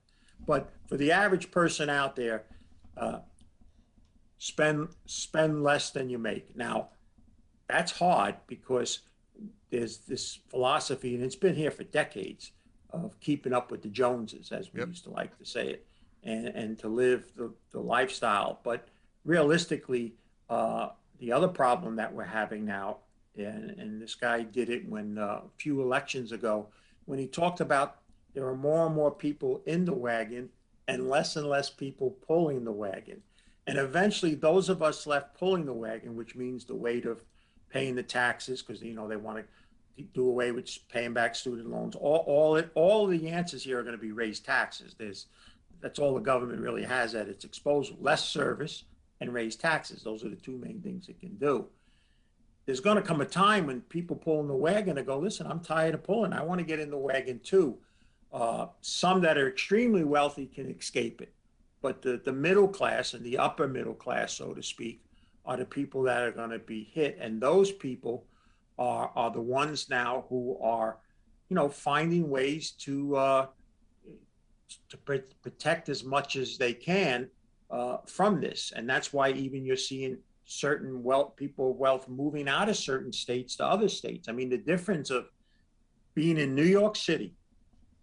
but for the average person out there. Uh, spend spend less than you make. Now, that's hard because there's this philosophy, and it's been here for decades, of keeping up with the Joneses, as we yep. used to like to say it, and and to live the, the lifestyle. But realistically, uh, the other problem that we're having now, and, and this guy did it when uh, a few elections ago, when he talked about there are more and more people in the wagon and less and less people pulling the wagon. And eventually, those of us left pulling the wagon, which means the weight of paying the taxes, because you know they want to do away with paying back student loans. All, all it, all the answers here are going to be raise taxes. There's, that's all the government really has at its disposal. Less service and raise taxes. Those are the two main things it can do. There's going to come a time when people pull in the wagon and go, listen, I'm tired of pulling. I want to get in the wagon too. Uh, some that are extremely wealthy can escape it but the, the middle class and the upper middle class, so to speak, are the people that are going to be hit. And those people are, are the ones now who are, you know, finding ways to, uh, to protect as much as they can uh, from this. And that's why even you're seeing certain wealth, people wealth moving out of certain states to other states. I mean, the difference of being in New York City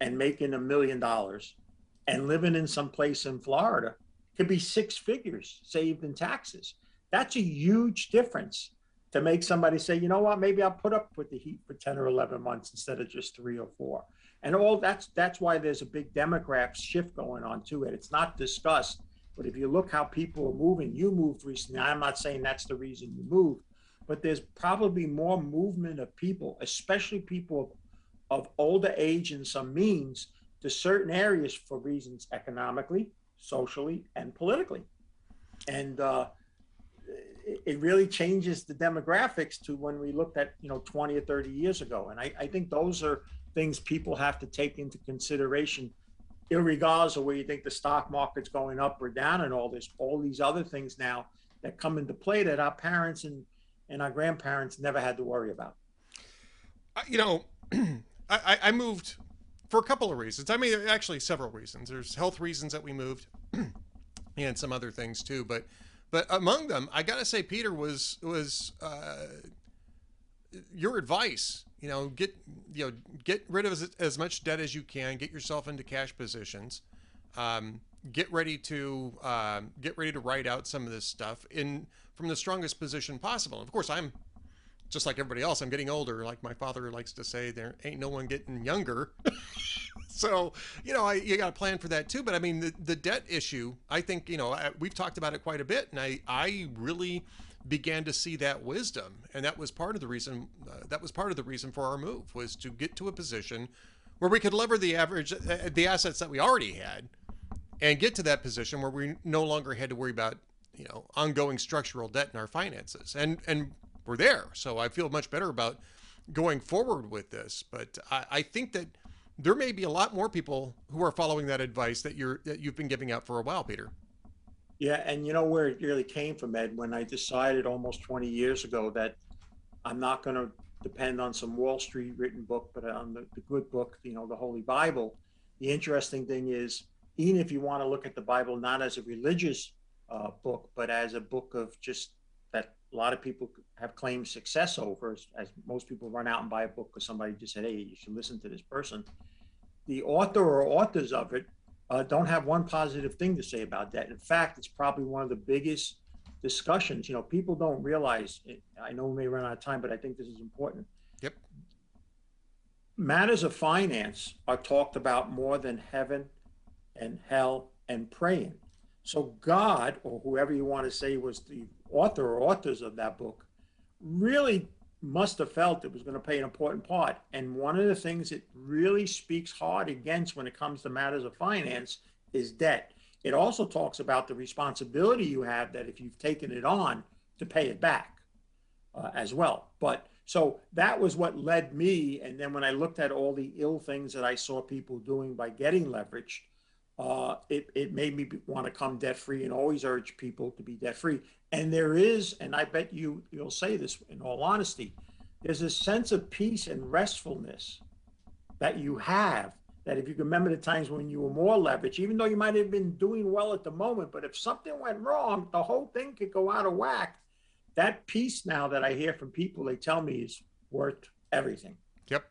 and making a million dollars and living in some place in Florida could be six figures saved in taxes. That's a huge difference to make somebody say, you know what, maybe I'll put up with the heat for 10 or 11 months instead of just three or four. And all that's that's why there's a big demographic shift going on to it. It's not discussed, but if you look how people are moving, you moved recently. I'm not saying that's the reason you moved, but there's probably more movement of people, especially people of, of older age and some means, to certain areas for reasons economically, socially, and politically. And uh, it, really changes the demographics to when we looked at, you know, 20 or 30 years ago. And I, I think those are things people have to take into consideration, regardless of where you think the stock market's going up or down and all this, all these other things now that come into play that our parents and, and our grandparents never had to worry about. You know, I, I moved for a couple of reasons. I mean, actually, several reasons. There's health reasons that we moved, and some other things too. But but among them, I gotta say, Peter was was uh, your advice. You know, get you know get rid of as, as, much debt as you can. Get yourself into cash positions. Um, get ready to um, get ready to write out some of this stuff in from the strongest position possible. Of course, I'm just like everybody else, I'm getting older. Like my father likes to say, there ain't no one getting younger. so, you know, I, you got to plan for that too. But I mean, the, the debt issue, I think, you know, I, we've talked about it quite a bit. And I, I really began to see that wisdom. And that was part of the reason, uh, that was part of the reason for our move was to get to a position where we could lever the average, uh, the assets that we already had and get to that position where we no longer had to worry about you know ongoing structural debt in our finances and and we're there. So I feel much better about going forward with this. But I, I think that there may be a lot more people who are following that advice that you're that you've been giving out for a while, Peter. Yeah, and you know where it really came from, Ed, when I decided almost 20 years ago that I'm not going to depend on some Wall Street written book, but on the, the good book, you know, the Holy Bible. The interesting thing is, even if you want to look at the Bible not as a religious uh, book, but as a book of just that a lot of people have claimed success over, as, as most people run out and buy a book because somebody just said, hey, you should listen to this person. The author or authors of it uh, don't have one positive thing to say about that. In fact, it's probably one of the biggest discussions, you know, people don't realize. It, I know we may run out of time, but I think this is important. Yep. Matters of finance are talked about more than heaven and hell and praying. So God, or whoever you want to say was the author or authors of that book, really must have felt it was going to play an important part. And one of the things it really speaks hard against when it comes to matters of finance is debt. It also talks about the responsibility you have that if you've taken it on to pay it back uh, as well. But so that was what led me. And then when I looked at all the ill things that I saw people doing by getting leveraged, uh, it, it made me want to come debt free and always urge people to be debt free. And there is, and I bet you you'll say this in all honesty, there's a sense of peace and restfulness that you have. That if you remember the times when you were more leveraged, even though you might have been doing well at the moment, but if something went wrong, the whole thing could go out of whack. That peace now that I hear from people, they tell me is worth everything. Yep.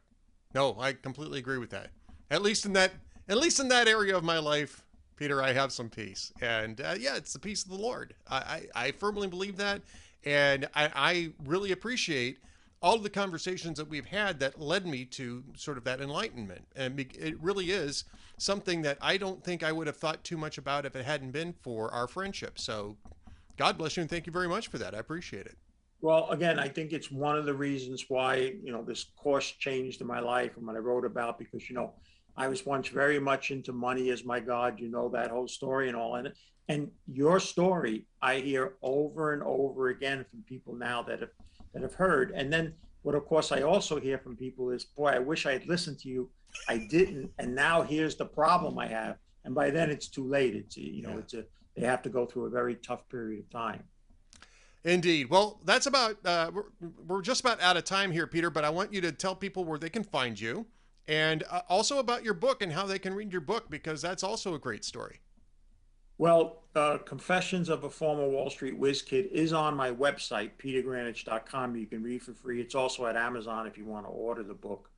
No, I completely agree with that. At least in that at least in that area of my life, Peter, I have some peace. And uh, yeah, it's the peace of the Lord. I, I, I firmly believe that. And I, I really appreciate all of the conversations that we've had that led me to sort of that enlightenment. And it really is something that I don't think I would have thought too much about if it hadn't been for our friendship. So God bless you and thank you very much for that. I appreciate it. Well, again, I think it's one of the reasons why, you know, this course changed in my life and what I wrote about because, you know, I was once very much into money as my God. You know that whole story and all in it. And your story, I hear over and over again from people now that have that have heard. And then what, of course, I also hear from people is, boy, I wish I had listened to you. I didn't, and now here's the problem I have. And by then, it's too late. It's you know, yeah. it's a they have to go through a very tough period of time. Indeed. Well, that's about uh, we're, we're just about out of time here, Peter. But I want you to tell people where they can find you and uh, also about your book and how they can read your book because that's also a great story. Well, uh, Confessions of a Former Wall Street Whiz Kid is on my website, petergrandich.com. You can read for free. It's also at Amazon if you want to order the book.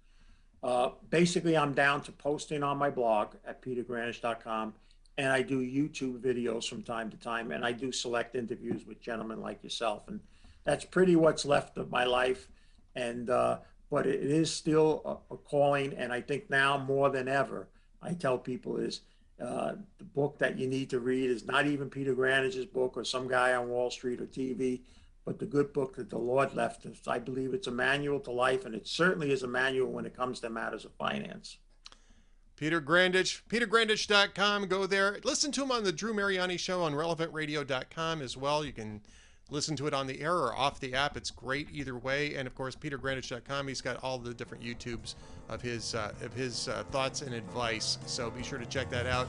Uh, basically, I'm down to posting on my blog at petergrandich.com, and I do YouTube videos from time to time, and I do select interviews with gentlemen like yourself. And that's pretty what's left of my life. And uh, but it is still a, a, calling. And I think now more than ever, I tell people is uh, the book that you need to read is not even Peter Grandich's book or some guy on Wall Street or TV, but the good book that the Lord left us. I believe it's a manual to life, and it certainly is a manual when it comes to matters of finance. Peter Grandich, petergrandich.com. Go there. Listen to him on the Drew Mariani Show on relevantradio.com as well. You can listen to it on the air or off the app. It's great either way. And of course, petergrandich.com. He's got all the different YouTubes of his uh, of his uh, thoughts and advice. So be sure to check that out.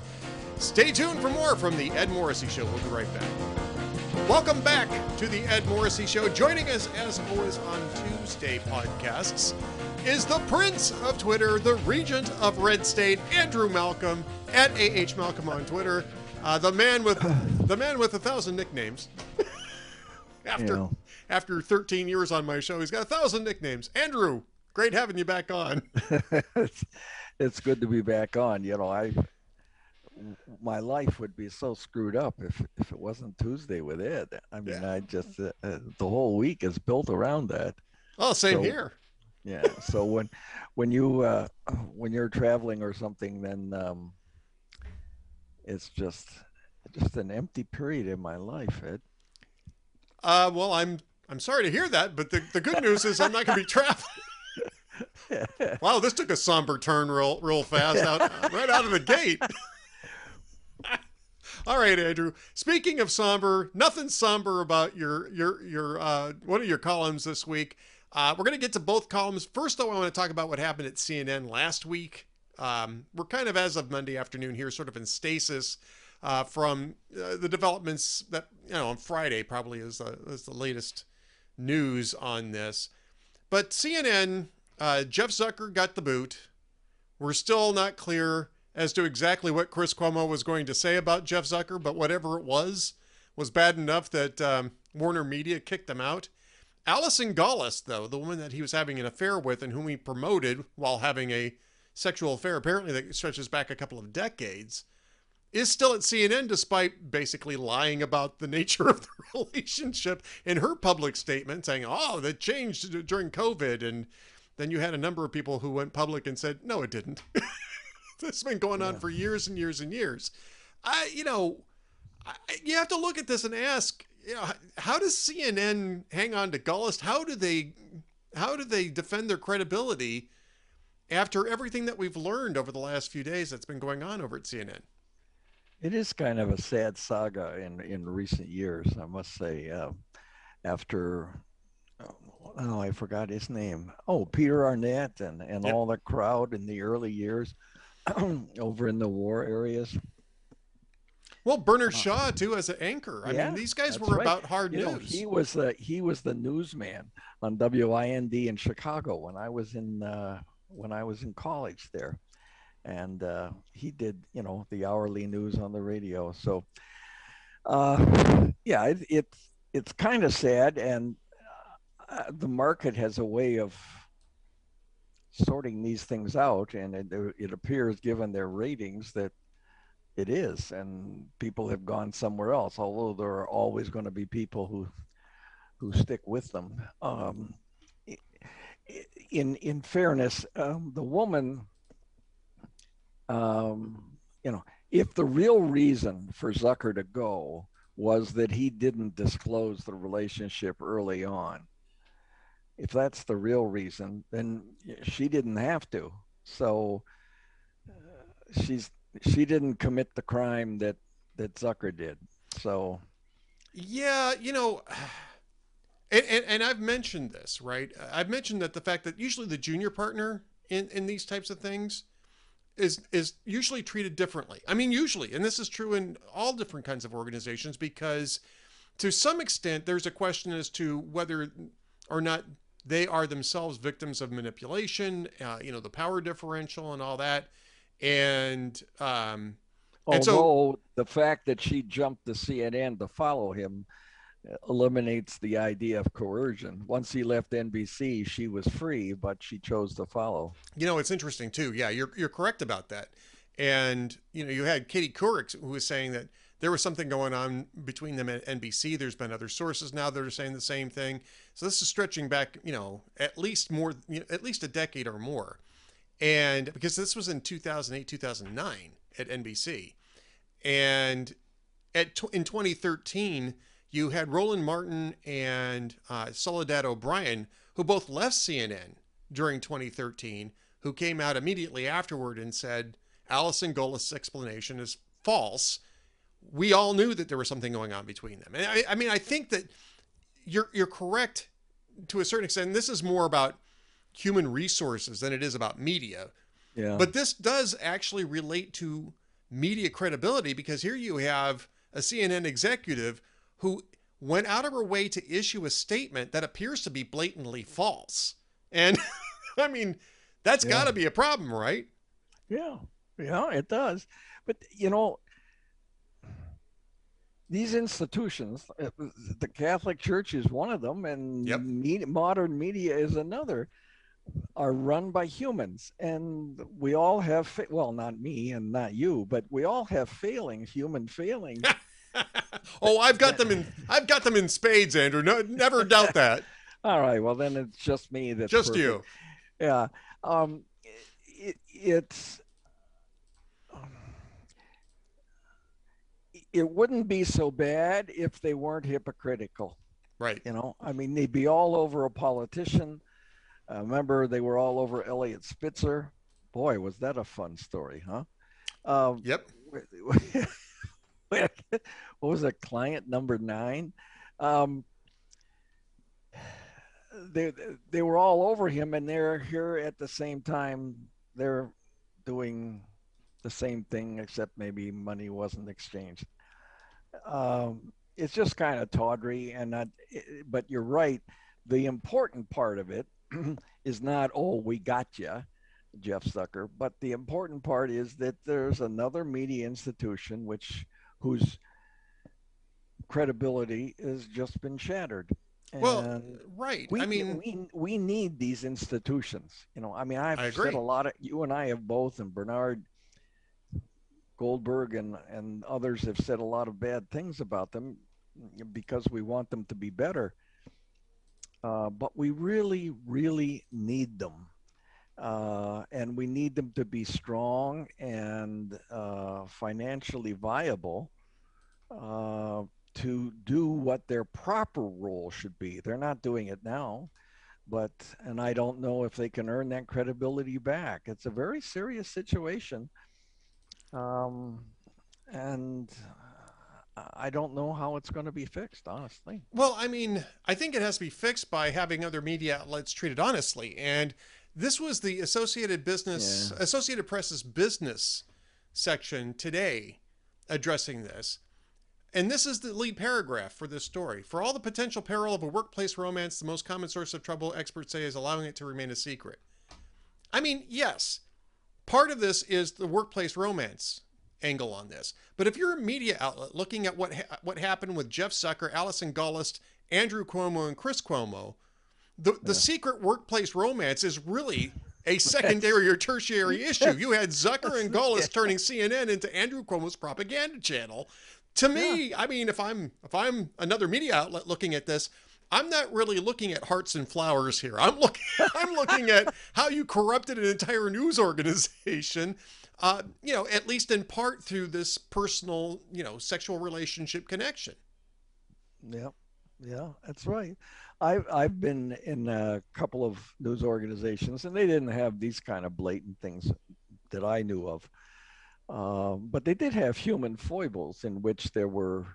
Stay tuned for more from the Ed Morrissey Show. We'll be right back. Welcome back to the Ed Morrissey Show. Joining us as always on Tuesday podcasts is the Prince of Twitter, the Regent of Red State, Andrew Malcolm at AH Malcolm on Twitter. Uh, the man with the man with a thousand nicknames. after you know. after 13 years on my show. He's got a thousand nicknames. Andrew, great having you back on. it's, it's good to be back on. You know, I my life would be so screwed up if if it wasn't Tuesday with Ed. I mean, yeah. I just uh, uh, the whole week is built around that. Oh, same so, here. Yeah. So when when you uh, when you're traveling or something, then um, it's just just an empty period in my life, Ed. Uh, well, I'm I'm sorry to hear that, but the, the good news is I'm not going to be traveling. wow, this took a somber turn real real fast out right out of the gate. All right, Andrew. Speaking of somber, nothing somber about your your your uh, one of your columns this week. Uh, we're going to get to both columns. First, though, I want to talk about what happened at CNN last week. Um, we're kind of as of Monday afternoon here, sort of in stasis uh, from uh, the developments that you know on Friday probably is the, is the latest news on this. But CNN, uh, Jeff Zucker got the boot. We're still not clear as to exactly what Chris Cuomo was going to say about Jeff Zucker, but whatever it was was bad enough that um, Warner Media kicked him out. Allison Gollust, though, the woman that he was having an affair with and whom he promoted while having a sexual affair, apparently that stretches back a couple of decades, is still at CNN despite basically lying about the nature of the relationship in her public statement, saying, "Oh, that changed during COVID," and then you had a number of people who went public and said, "No, it didn't." this has been going on for years and years and years. I, you know, I, you have to look at this and ask, you know, how does CNN hang on to Gollust? How do they, how do they defend their credibility after everything that we've learned over the last few days that's been going on over at CNN? It is kind of a sad saga in in recent years, I must say. Uh, after, oh, I forgot his name. Oh, Peter Arnett and and Yep. all the crowd in the early years over in the war areas. Well, Bernard Shaw too as an anchor. I Uh, Yeah, mean, these guys were right. about hard You know, news. he was the he was the newsman on WIND in Chicago when I was in uh, when I was in college there, and uh, he did you know the hourly news on the radio. So, uh, yeah, it, it's it's kind of sad, and uh, the market has a way of sorting these things out, and it, it appears, given their ratings, that it is, and people have gone somewhere else. Although there are always going to be people who who stick with them. Um, in in fairness, um, the woman, um, you know, if the real reason for Zucker to go was that he didn't disclose the relationship early on, if that's the real reason, then she didn't have to. So uh, she's she didn't commit the crime that that Zucker did. So Yeah, you know, and, and, and I've mentioned this, right? I've mentioned that the fact that usually the junior partner in, in these types of things is is usually treated differently. I mean, usually, and this is true in all different kinds of organizations because to some extent there's a question as to whether or not they are themselves victims of manipulation, uh, you know, the power differential and all that. And um, And so- although the fact that she jumped to CNN to follow him eliminates the idea of coercion. Once he left NBC, she was free, but she chose to follow. You know, it's interesting too. Yeah, you're you're correct about that. And you know, you had Katie Couric who was saying that there was something going on between them at NBC. There's been other sources now that are saying the same thing. So this is stretching back, you know, at least more, you know, at least a decade or more. And because this was in 2008, 2009 at NBC, and at in 2013, you had Roland Martin and uh, Soledad O'Brien, who both left CNN during 2013, who came out immediately afterward and said Allison Gollust's explanation is false. We all knew that there was something going on between them, and I, I mean, I think that you're you're correct to a certain extent. And this is more about human resources than it is about media. Yeah. But this does actually relate to media credibility because here you have a CNN executive who went out of her way to issue a statement that appears to be blatantly false. And I mean, that's Yeah. got to be a problem, right? Yeah, yeah, it does. But you know, these institutions, uh, the Catholic Church is one of them, and Yep. me- modern media is another. Are run by humans, and we all have fa- well, not me and not you, but we all have failing human failings. oh, I've got them in I've got them in spades, Andrew. No, never doubt that. all right, well then it's just me that's Just perfect. you. yeah um it, it's it wouldn't be so bad if they weren't hypocritical Right. you know i mean they'd be all over a politician uh, remember they were all over eliot spitzer boy was that a fun story huh um, Yep. what was it client number nine? Um, they they were all over him and they're here at the same time. They're doing the same thing except maybe money wasn't exchanged. Um, it's just kind of tawdry and not but you're right. The important part of it is not oh we got you jeff zucker but the important part is that there's another media institution which whose credibility has just been shattered Well, right. we, I mean, we we need these institutions. You know, I mean, I've I said a lot of you and I have both, and Bernard Goldberg and, and others have said a lot of bad things about them because we want them to be better. Uh, but we really, really need them. Uh, and we need them to be strong and uh, financially viable uh, to do what their proper role should be. They're not doing it now, but, and I don't know if they can earn that credibility back. It's a very serious situation. Um, and I don't know how it's going to be fixed, honestly. Well, I mean, I think it has to be fixed by having other media outlets treated honestly. And this was the Associated Business, yeah. Associated Press's business section today addressing this. And this is the lead paragraph for this story. For all the potential peril of a workplace romance, the most common source of trouble, experts say, is allowing it to remain a secret. I mean, yes, part of this is the workplace romance angle on this. But if you're a media outlet looking at what ha- what happened with Jeff Zucker, Allison Gollust, Andrew Cuomo, and Chris Cuomo, the the yeah. secret workplace romance is really a secondary or tertiary issue. You had Zucker and Gollust yeah. turning CNN into Andrew Cuomo's propaganda channel. To me, yeah. I mean, if I'm if I'm another media outlet looking at this, I'm not really looking at hearts and flowers here. I'm looking I'm looking at how you corrupted an entire news organization uh, you know, at least in part through this personal, you know, sexual relationship connection. Yeah, yeah, that's right. I've I've been in a couple of news organizations, and they didn't have these kind of blatant things that I knew of, uh, but they did have human foibles in which there were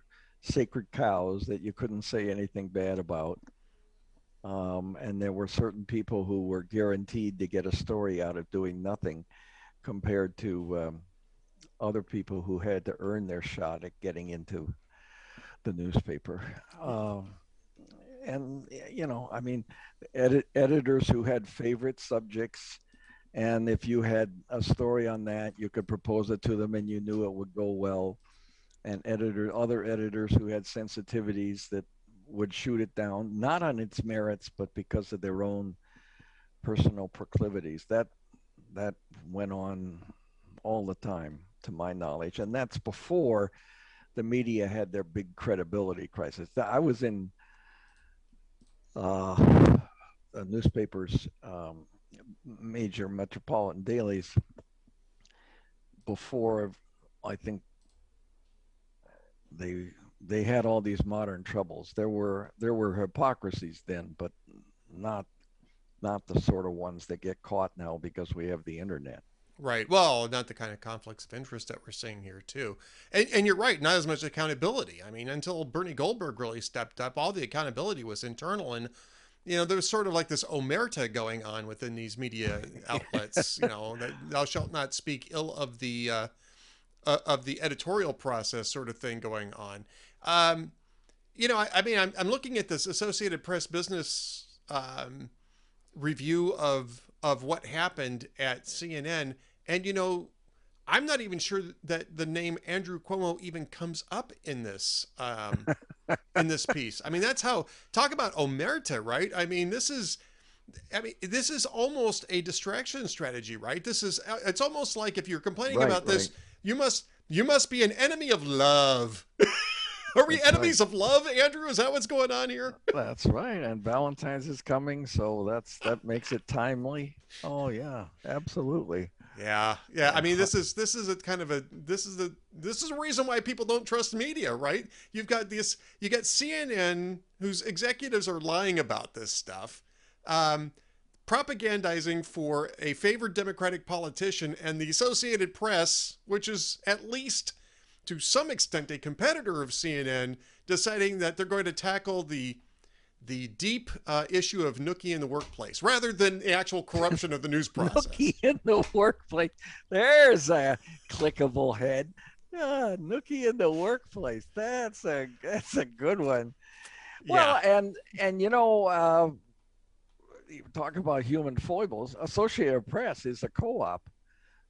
sacred cows that you couldn't say anything bad about. Um, and there were certain people who were guaranteed to get a story out of doing nothing compared to um, other people who had to earn their shot at getting into the newspaper. Um, and you know, I mean, edit, editors who had favorite subjects, and if you had a story on that, you could propose it to them, and you knew it would go well. And editor, other editors who had sensitivities that would shoot it down, not on its merits, but because of their own personal proclivities. That that went on all the time, to my knowledge, and that's before the media had their big credibility crisis. I was in uh, newspapers, um, major metropolitan dailies, before I think they they had all these modern troubles. There were there were hypocrisies then, but not not the sort of ones that get caught now because we have the internet. Right. Well, not the kind of conflicts of interest that we're seeing here too. And, and you're right, not as much accountability. I mean, until Bernie Goldberg really stepped up, all the accountability was internal and you know, there was sort of like this omerta going on within these media outlets, you know, that thou shalt not speak ill of the uh, uh, of the editorial process sort of thing going on. Um, you know, I, I mean, I'm, I'm looking at this Associated Press business um, review of of what happened at CNN, and you know, I'm not even sure that the name Andrew Cuomo even comes up in this um, in this piece. I mean, that's how talk about omerta, right? I mean, this is. I mean, this is almost a distraction strategy, right? This is it's almost like if you're complaining right, about this, you must you must be an enemy of love. Are we That's enemies right. of love, Andrew? Is that what's going on here? That's right. And Valentine's is coming, so that's that makes it timely. Oh yeah, absolutely. Yeah, yeah. I mean, this is this is a kind of a this is a this is a reason why people don't trust media, right? You've got this, you got CNN, whose executives are lying about this stuff, um, propagandizing for a favored Democratic politician, and the Associated Press, which is at least to some extent a competitor of CNN, deciding that they're going to tackle the the deep uh, issue of Nookie in the workplace rather than the actual corruption of the news process. Nookie in the workplace. There's a clickable head. Ah, Nookie in the workplace. That's a that's a good one. Well, yeah. and and you know, uh, talk about human foibles. Associated Press is a co-op,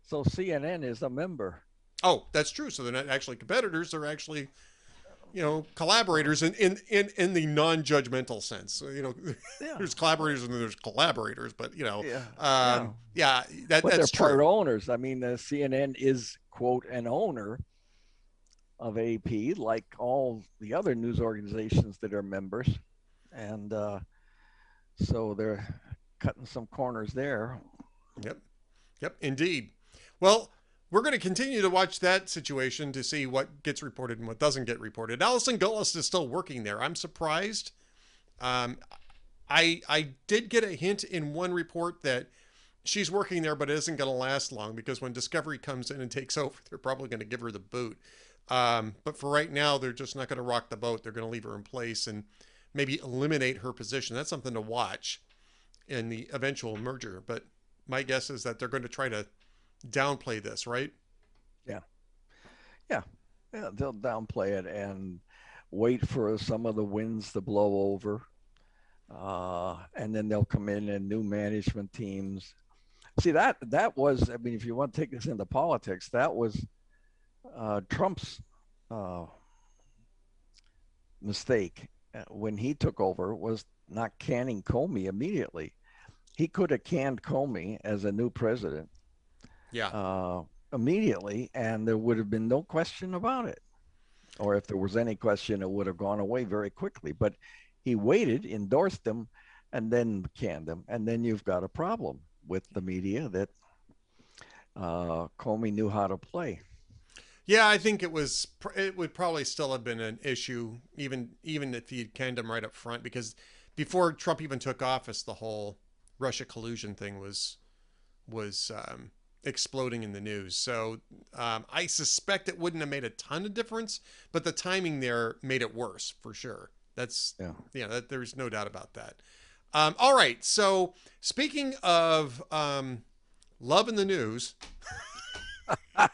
so CNN is a member. Oh, that's true. So they're not actually competitors; they're actually, you know, collaborators in in in, in the non-judgmental sense. So, you know, yeah. there's collaborators and there's collaborators, but you know, yeah, um, yeah. yeah that, but that's they're true. part owners. I mean, the CNN is quote an owner of AP, like all the other news organizations that are members, and uh, so they're cutting some corners there. Yep, yep, indeed. Well, we're going to continue to watch that situation to see what gets reported and what doesn't get reported. Allison Gollust is still working there. I'm surprised. Um, I I did get a hint in one report that she's working there, but it isn't going to last long because when Discovery comes in and takes over, they're probably going to give her the boot. Um, but for right now, they're just not going to rock the boat. They're going to leave her in place and maybe eliminate her position. That's something to watch in the eventual merger. But my guess is that they're going to try to downplay this, right? Yeah. Yeah. Yeah. They'll downplay it and wait for some of the winds to blow over. Uh, and then they'll come in and new management teams. See that that was I mean if you want to take this into politics that was uh, Trump's uh, mistake uh, when he took over was not canning Comey immediately. He could have canned Comey as a new president yeah. Uh, immediately, and there would have been no question about it. Or if there was any question, it would have gone away very quickly. But he waited, endorsed them, and then canned them. And then you've got a problem with the media that uh, Comey knew how to play. Yeah, I think it was. It would probably still have been an issue, even even if he'd canned him right up front, because before Trump even took office, the whole Russia collusion thing was was um, exploding in the news. So um, I suspect it wouldn't have made a ton of difference, but the timing there made it worse for sure. That's yeah, yeah. That, there's no doubt about that. Um, all right. So speaking of um, love in the news. Uh,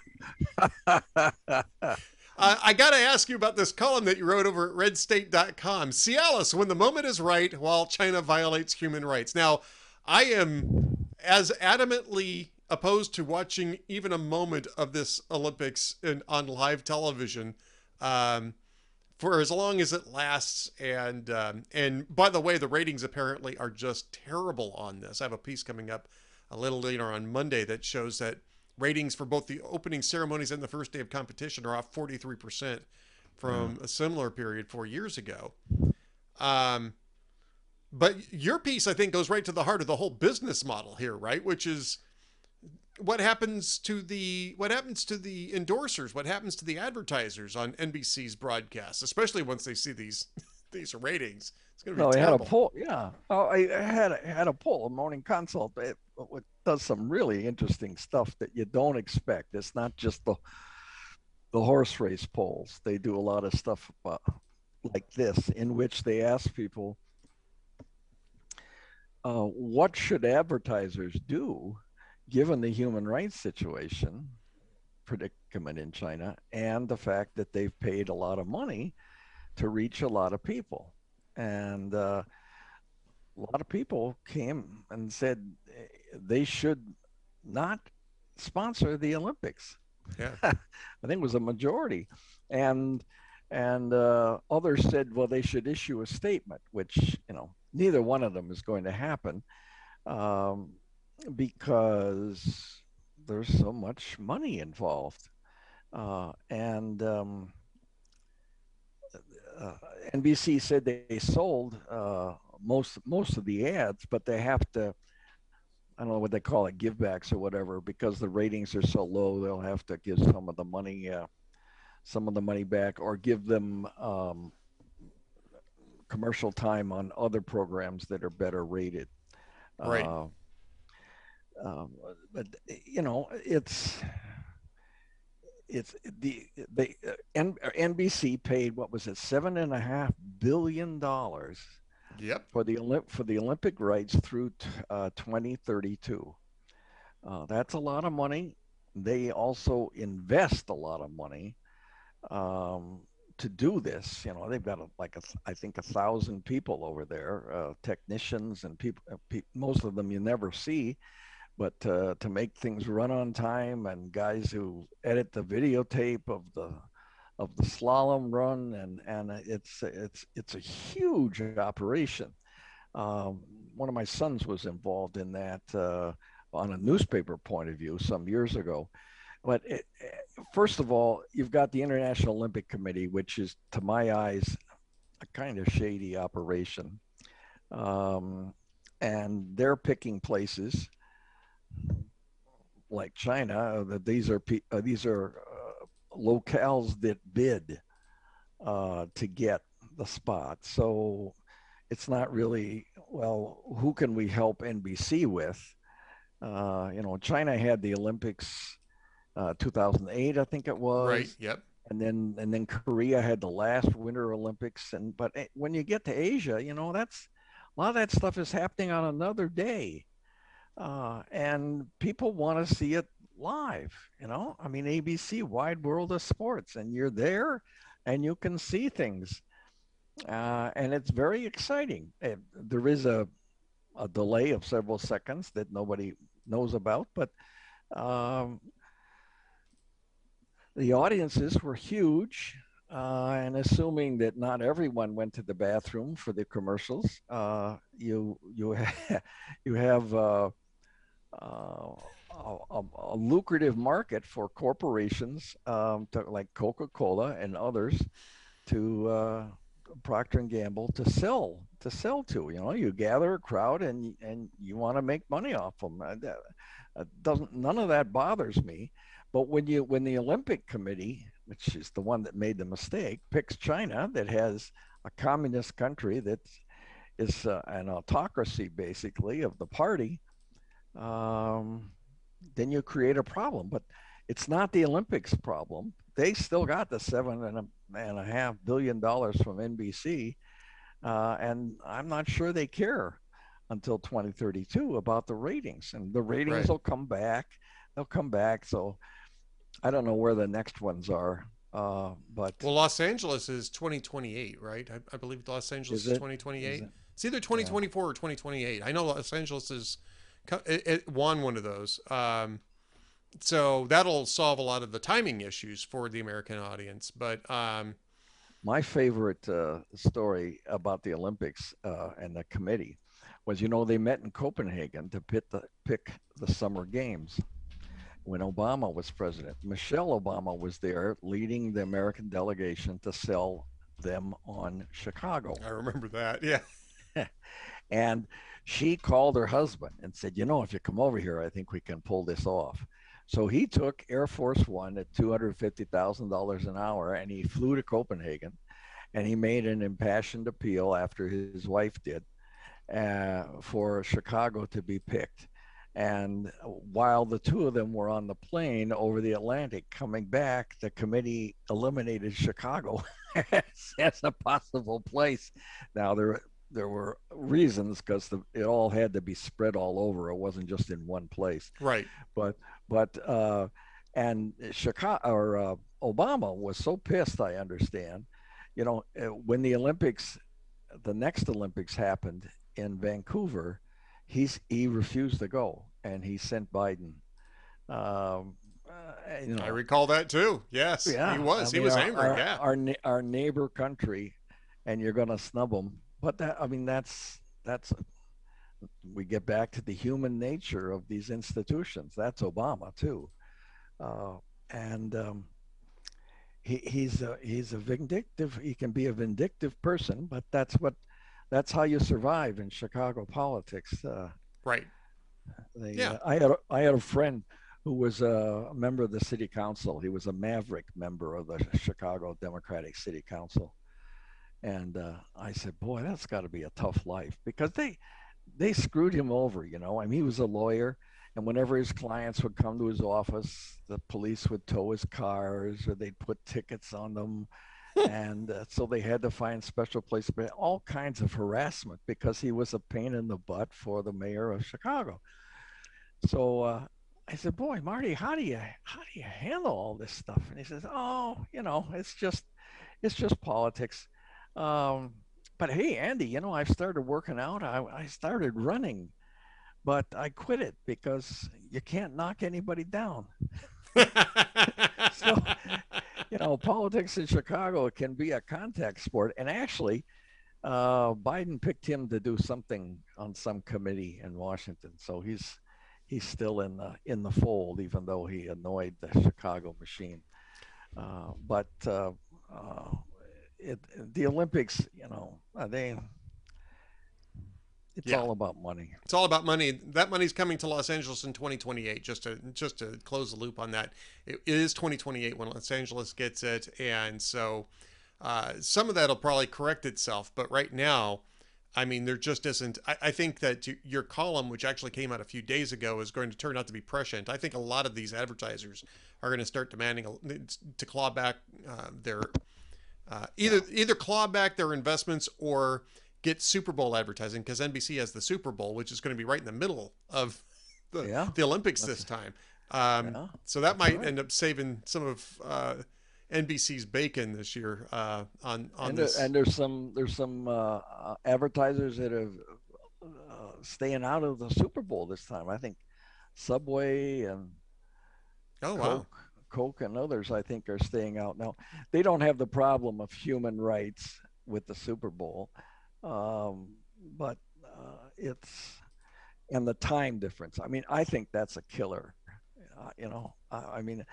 I got to ask you about this column that you wrote over at redstate.com. Cialis, when the moment is right, while China violates human rights. Now, I am as adamantly opposed to watching even a moment of this Olympics in, on live television um, for as long as it lasts. And um, and by the way, the ratings apparently are just terrible on this. I have a piece coming up a little later on Monday that shows that ratings for both the opening ceremonies and the first day of competition are off 43% from mm. a similar period four years ago. Um, but your piece, I think, goes right to the heart of the whole business model here, right? Which is what happens to the what happens to the endorsers? What happens to the advertisers on nbc's broadcasts especially once they see these these ratings? It's going to be no, terrible. I had a poll yeah. Oh, I, had a, had a poll a morning consult it, it does some really interesting stuff that you don't expect. It's not just the the horse race polls. They do a lot of stuff about, like this in which they ask people uh, what should advertisers do given the human rights situation predicament in China and the fact that they've paid a lot of money to reach a lot of people. And uh, a lot of people came and said eh, they should not sponsor the Olympics. Yeah. I think it was a majority. And and uh, others said, well, they should issue a statement, which, you know, neither one of them is going to happen. Um, because there's so much money involved. Uh, and um, uh, NBC said they sold uh, most most of the ads, but they have to. I don't know what they call it, givebacks or whatever, because the ratings are so low. They'll have to give some of the money, uh, some of the money back, or give them um, commercial time on other programs that are better rated. Right. Uh, um, but you know, it's it's the the uh, N, NBC paid what was it seven and a half billion dollars. Yep. For the Olymp for the Olympic rights through uh, 2032. Uh, that's a lot of money. They also invest a lot of money um, to do this. You know, they've got a, like a, I think a thousand people over there, uh, technicians and people. Uh, pe- most of them you never see but to make things run on time and guys who edit the videotape of the of the slalom run and and it's it's it's a huge operation. Um, one of my sons was involved in that uh, on a newspaper point of view some years ago, but it, first of all, you've got the International Olympic Committee, which is, to my eyes, a kind of shady operation. Um, and they're picking places like China. That these are uh, these are uh, locales that bid uh, to get the spot. So it's not really well. Who can we help NBC with? Uh, you know, China had the Olympics, uh, 2008, I think it was. Right. Yep. And then and then Korea had the last Winter Olympics. And but eh, when you get to Asia, you know, that's a lot of that stuff is happening on another day, uh, and people want to see it live. You know, I mean, ABC, Wide World of Sports, and you're there, and you can see things, uh, and it's very exciting. It, eh, there is a a delay of several seconds that nobody knows about, but um, the audiences were huge. Uh, and assuming that not everyone went to the bathroom for the commercials, uh, you you ha- you have uh, uh a, a, lucrative market for corporations um, to, like Coca-Cola and others to uh, Procter and Gamble to sell to sell to. You know, you gather a crowd and and you want to make money off them. Uh, doesn't none of that bothers me. But when you when the Olympic Committee, which is the one that made the mistake, picks China that has a communist country that is uh, an autocracy basically of the party, um, then you create a problem. But it's not the Olympics problem. They still got the seven and a, and a half billion dollars from NBC, uh, and I'm not sure they care until 2032 about the ratings. And the ratings right. will come back. They'll come back. So I don't know where the next ones are. Uh, but well, Los Angeles is 2028, right? I, I believe Los Angeles is, is 2028. It? It's either 2024 yeah. or 2028. I know Los Angeles is it, it won one of those. Um, so that'll solve a lot of the timing issues for the American audience. But um, my favorite uh, story about the Olympics uh, and the committee was, you know, they met in Copenhagen to pick the, pick the summer games when Obama was president. Michelle Obama was there leading the American delegation to sell them on Chicago. I remember that. Yeah. and she called her husband and said, You know, if you come over here, I think we can pull this off. So he took Air Force One at $250,000 an hour and he flew to Copenhagen and he made an impassioned appeal after his wife did uh, for Chicago to be picked. And while the two of them were on the plane over the Atlantic coming back, the committee eliminated Chicago as a possible place. Now there there were reasons because it all had to be spread all over. It wasn't just in one place. Right. But but uh, and Chicago or uh, Obama was so pissed. I understand. You know, uh, when the Olympics, the next Olympics happened in Vancouver, he's he refused to go and he sent Biden. Um, uh, you know, I recall that too. Yes, yeah, he was. I mean, he was our, angry. Our, yeah, our our neighbor country, and you're going to snub them. But that I mean, that's that's we get back to the human nature of these institutions. That's Obama too, uh, and um, he, he's a he's a vindictive. He can be a vindictive person, but that's what that's how you survive in Chicago politics. Uh, right. They, yeah. Uh, I had a, I had a friend who was a member of the city council. He was a maverick member of the Chicago Democratic City Council, and uh, I said, "Boy, that's got to be a tough life because they they screwed him over. You know, I mean, he was a lawyer." And whenever his clients would come to his office, the police would tow his cars or they'd put tickets on them and uh, so they had to find special places, but all kinds of harassment because he was a pain in the butt for the mayor of Chicago. So uh, I said, "Boy, Marty, how do you how do you handle all this stuff?" And he says, "Oh, you know, it's just it's just politics." Um, but hey, Andy, you know, I've started working out. I, I started running, but I quit it because you can't knock anybody down. so you know, politics in Chicago can be a contact sport. And actually, uh, Biden picked him to do something on some committee in Washington. So he's he's still in the in the fold, even though he annoyed the Chicago machine. Uh, but uh, uh, it, the Olympics, you know, they it's Yeah. all about money. It's all about money. That money's coming to Los Angeles in 2028. Just to just to close the loop on that, it is 2028 when Los Angeles gets it, and so uh, some of that'll probably correct itself. But right now, I mean, there just isn't. I, I think that your column, which actually came out a few days ago, is going to turn out to be prescient. I think a lot of these advertisers are going to start demanding a- to claw back uh, their uh, either either claw back their investments or get Super Bowl advertising because NBC has the Super Bowl, which is going to be right in the middle of the, Yeah. the Olympics this time. Um, Yeah, so that might right. end up saving some of uh, NBC's bacon this year uh, on on and, there- this. and there's some there's some uh, uh, advertisers that are uh, staying out of the Super Bowl this time. I think Subway and oh wow! Coke, and others, I think, are staying out now. They don't have the problem of human rights with the Super Bowl, um, but uh, it's and the time difference. I mean, I think that's a killer. Uh, you know, uh, I mean,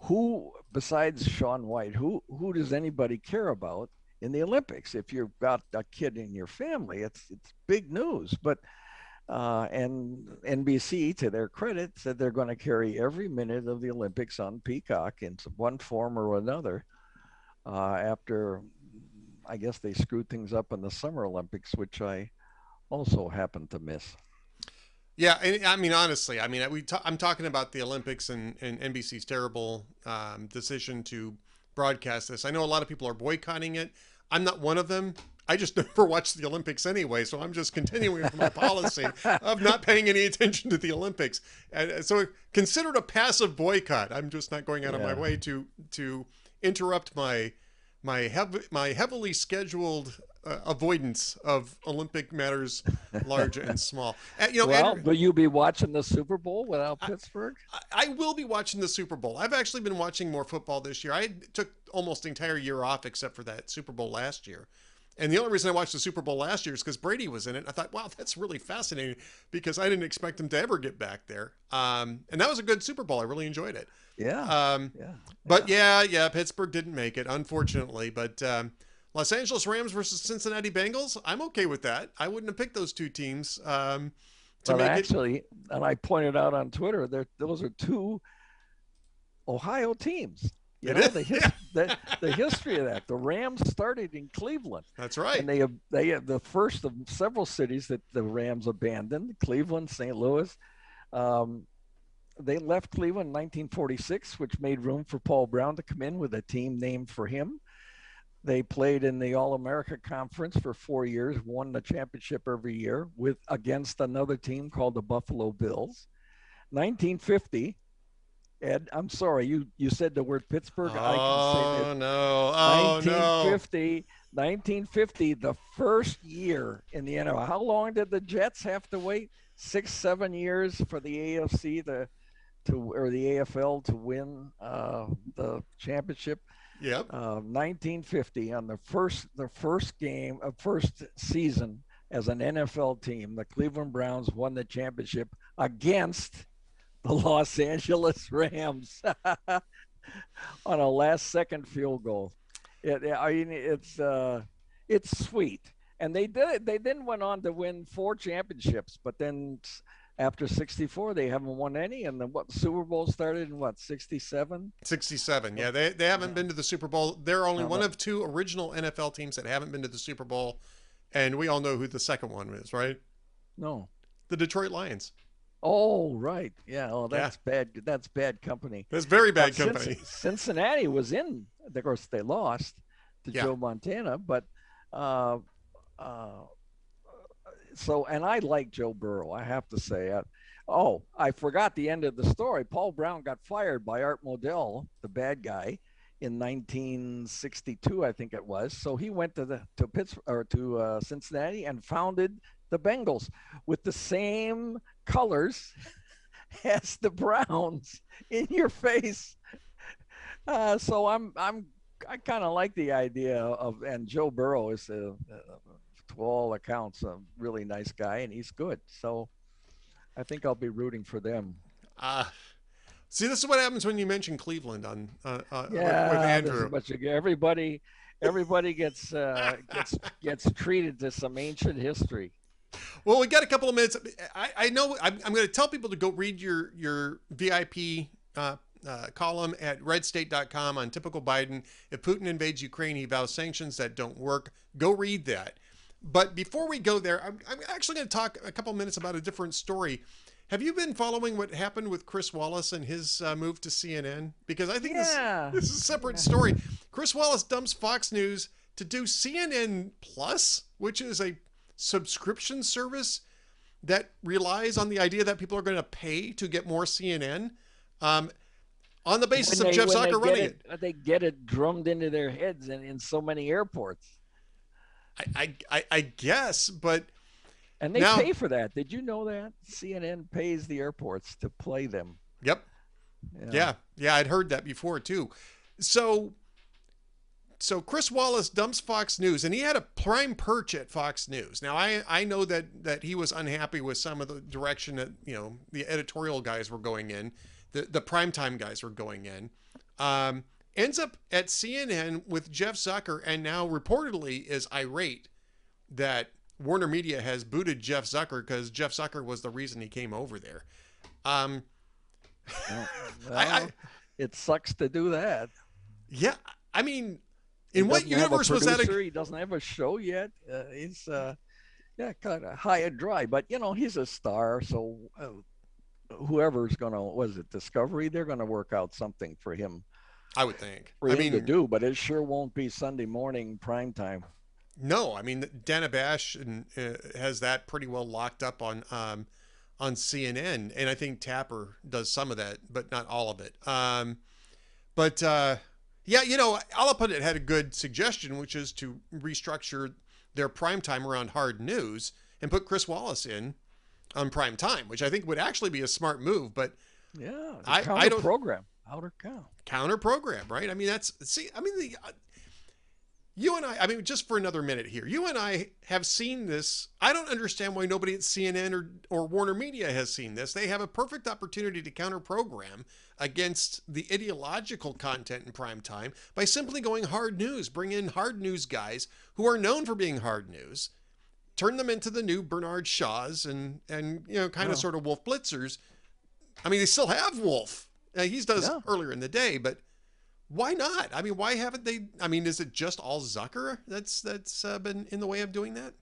who besides Shaun White, who who does anybody care about in the Olympics? If you've got a kid in your family, it's it's big news, but uh, and NBC, to their credit, said they're going to carry every minute of the Olympics on Peacock in one form or another. Uh, after, I guess they screwed things up in the Summer Olympics, which I also happened to miss. Yeah, I mean honestly, I mean we ta- I'm talking about the Olympics and, and NBC's terrible um, decision to broadcast this. I know a lot of people are boycotting it. I'm not one of them. I just never watched the Olympics anyway, so I'm just continuing with my policy of not paying any attention to the Olympics. And uh, so considered a passive boycott. I'm just not going out of my way to to interrupt my my hev- my heavily scheduled uh, avoidance of Olympic matters, large and small. Uh, you know, well, Andrew- will you be watching the Super Bowl without Pittsburgh? I- I will be watching the Super Bowl. I've actually been watching more football this year. I took almost the entire year off except for that Super Bowl last year. And the only reason I watched the Super Bowl last year is because Brady was in it. I thought, wow, that's really fascinating because I didn't expect him to ever get back there. Um, and that was a good Super Bowl. I really enjoyed it. Yeah, Um, yeah. but yeah, yeah, Pittsburgh didn't make it, unfortunately. But um, Los Angeles Rams versus Cincinnati Bengals, I'm okay with that. I wouldn't have picked those two teams um, to But make it. actually, and I pointed out on Twitter that those are two Ohio teams. You It know is, the, his, the the history of that. The Rams started in Cleveland, That's right. and they they the first of several cities that the Rams abandoned: Cleveland, St. Louis. Um, they left Cleveland in 1946, which made room for Paul Brown to come in with a team named for him. They played in the All America Conference for four years, won the championship every year with against another team called the Buffalo Bills. 1950, Ed, I'm sorry, you you said the word Pittsburgh. I can say Oh no! Oh no! 1950, 1950, the first year in the NFL. How long did the Jets have to wait? Six, seven years for the AFC to, to or the AFL to win uh, the championship. Yep. Uh, 1950 on the first the first game of first season as an NFL team, the Cleveland Browns won the championship against the Los Angeles Rams on a last second field goal. It, I mean, it's uh, it's sweet, and they did. They then went on to win four championships, but then after '64, they haven't won any. And then what Super Bowl started in what '67? Sixty-seven. Yeah, they they haven't Yeah. been to the Super Bowl. They're only No, one of two original NFL teams that haven't been to the Super Bowl, and we all know who the second one is, right? No. The Detroit Lions. Oh, right. Yeah. Oh, Yeah. that's bad. That's bad company. That's very bad Cinc- company. Cincinnati was in. Of course, they lost to Yeah. Joe Montana, but uh, uh, so and I like Joe Burrow. I have to say. it. oh, I forgot the end of the story. Paul Brown got fired by Art Modell, the bad guy, in 1962, I think it was. So he went to the to Pittsburgh or to uh, Cincinnati and founded the Bengals with the same colors as the Browns in your face. Uh, so I'm I'm I kind of like the idea of and Joe Burrow is a, uh, to all accounts a really nice guy and he's good. So I think I'll be rooting for them. Uh, see, this is what happens when you mention Cleveland on uh, uh, Yeah, with, a Andrew. bunch everybody, everybody gets uh, gets gets treated to some ancient history. Well, we got a couple of minutes. I, I know I'm, I'm going to tell people to go read your your VIP uh, uh, column at redstate.com on typical Biden. If Putin invades Ukraine, he vows sanctions that don't work. Go read that. But before we go there, I'm, I'm actually going to talk a couple minutes about a different story. Have you been following what happened with Chris Wallace and his uh, move to CNN? Because I think Yeah. this, this is a separate story. Chris Wallace dumps Fox News to do CNN Plus, which is a subscription service that relies on the idea that people are going to pay to get more CNN. Um, on the basis When of they- Jeff Zucker running it. it, they get it drummed into their heads in, in so many airports, I, I, I, guess, but and they Now- pay for that. Did you know that CNN pays the airports to play them? yep, Yeah, yeah, I'd heard that before too. So, so Chris Wallace dumps Fox News, and he had a prime perch at Fox News. Now, I I know that that he was unhappy with some of the direction that you know the editorial guys were going in, the the primetime guys were going in. Um, ends up at CNN with Jeff Zucker, and now reportedly is irate that Warner Media has booted Jeff Zucker because Jeff Zucker was the reason he came over there. Um, Well, I- I- it sucks to do that. Yeah, I mean, He in what doesn't universe was that? A, He doesn't have a show yet. Uh, he's uh, yeah, kind of high and dry. But you know, he's a star, so uh, whoever's gonna was it Discovery? They're gonna work out something for him I would think. I him to do. But it sure won't be Sunday morning prime time. no, I mean, Dana Bash uh, has that pretty well locked up on um, on CNN, and I think Tapper does some of that, but not all of it. Um, but uh, yeah, you know, Allahpundit had a good suggestion, which is to restructure their prime time around hard news and put Chris Wallace in on prime time, which I think would actually be a smart move. But Yeah, I- I counter don't- program, outer count. counter program, right? I mean, that's see, I mean, the uh, you and I, I mean, just for another minute here, you and I have seen this. I don't understand why nobody at CNN or or Warner Media has seen this. They have a perfect opportunity to counter program against the ideological content in prime time by simply going hard news. Bring in hard news guys who are known for being hard news. Turn them into the new Bernard Shaws and and you know kind Yeah. of sort of Wolf Blitzers. I mean, they still have Wolf. Uh, he does Yeah. earlier in the day, but why not? I mean, why haven't they? I mean, is it just all Zucker that's that's uh, been in the way of doing that?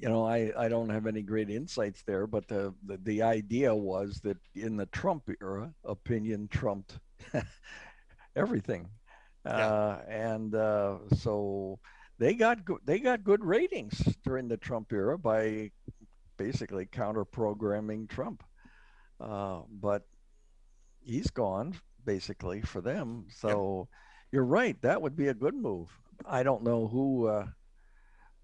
you know, I, I don't have any great insights there, but the, the, the idea was that in the Trump era, opinion trumped everything. Yeah. Uh, and uh, so they got go- they got good ratings during the Trump era by basically counter programming Trump. Uh, but he's gone basically for them. So you're right. That would be a good move. I don't know who uh,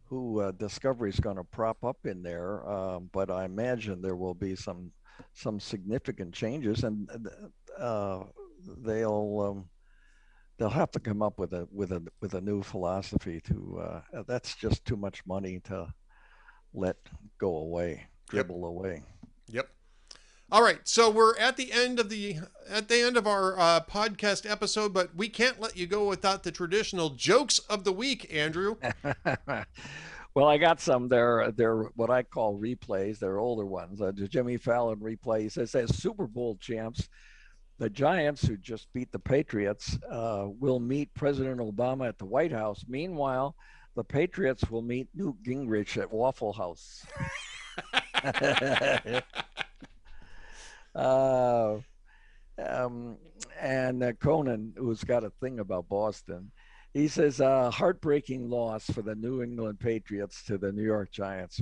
who uh, Discovery is going to prop up in there, um, but I imagine there will be some some significant changes, and uh, they'll um, they'll have to come up with a with a with a new philosophy. To uh, that's just too much money to let go away, Yep. dribble away. Yep. All right, so we're at the end of the at the end of our uh, podcast episode, but we can't let you go without the traditional jokes of the week, Andrew. well, I got some. They're they're what I call replays. They're older ones. Uh, the Jimmy Fallon replay. He says, "As Super Bowl champs, the Giants, who just beat the Patriots, uh, will meet President Obama at the White House. Meanwhile, the Patriots will meet Newt Gingrich at Waffle House." uh, um, and uh, Conan, who's got a thing about Boston, he says uh, heartbreaking loss for the New England Patriots to the New York Giants.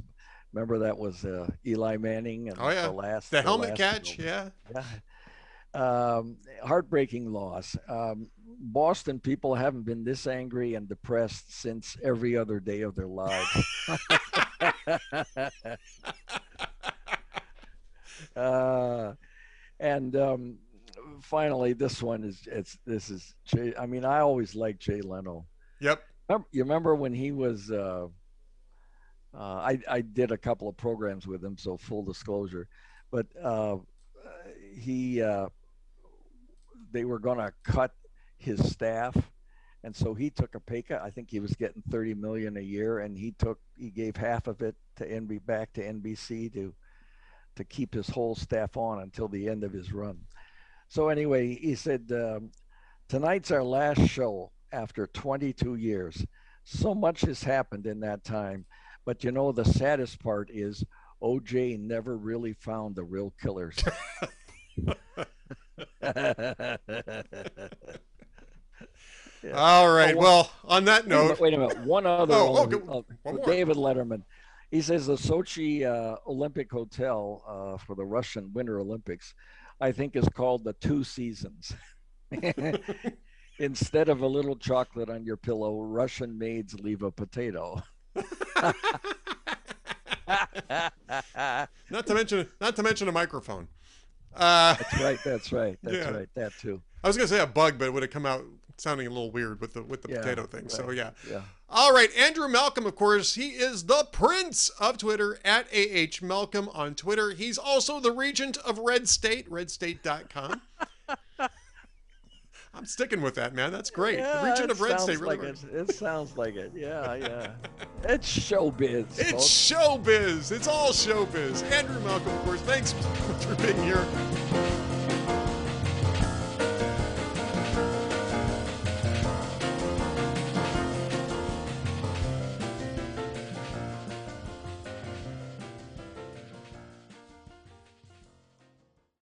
Remember that was uh, Eli Manning and Oh, yeah. the last The helmet last catch, yeah. yeah. Um, heartbreaking loss. Um, Boston people haven't been this angry and depressed since every other day of their lives. uh, and um, finally, this one is it's this is Jay. I mean, I always liked Jay Leno. Yep. Remember, you remember when he was uh, Uh, I I did a couple of programs with him, so full disclosure, but uh, he uh, they were going to cut his staff, and so he took a pay cut. I think he was getting thirty million a year, and he took he gave half of it to NB back to NBC to to keep his whole staff on until the end of his run. So anyway, he said um, tonight's our last show after 22 years. So much has happened in that time, but you know the saddest part is OJ never really found the real killers. Yeah. All right. Oh, well, on that note, wait a minute. One other. Oh, oh, one David Letterman. He says the Sochi uh, Olympic Hotel uh, for the Russian Winter Olympics, I think, is called the Two Seasons. Instead of a little chocolate on your pillow, Russian maids leave a potato. not to mention, not to mention a microphone. Uh, that's right. That's right. That's yeah. right. That too. I was gonna say a bug, but it would have come out sounding a little weird with the with the yeah, potato thing. Right. So yeah. Yeah. All right, Andrew Malcolm, of course, he is the prince of Twitter at AH Malcolm on Twitter. He's also the regent of Red State, redstate.com. I'm sticking with that, man. That's great. Yeah, the regent of Red State really like it. it. sounds like it. Yeah, yeah. it's showbiz. It's folks. showbiz. It's all showbiz. Andrew Malcolm, of course, thanks for being here.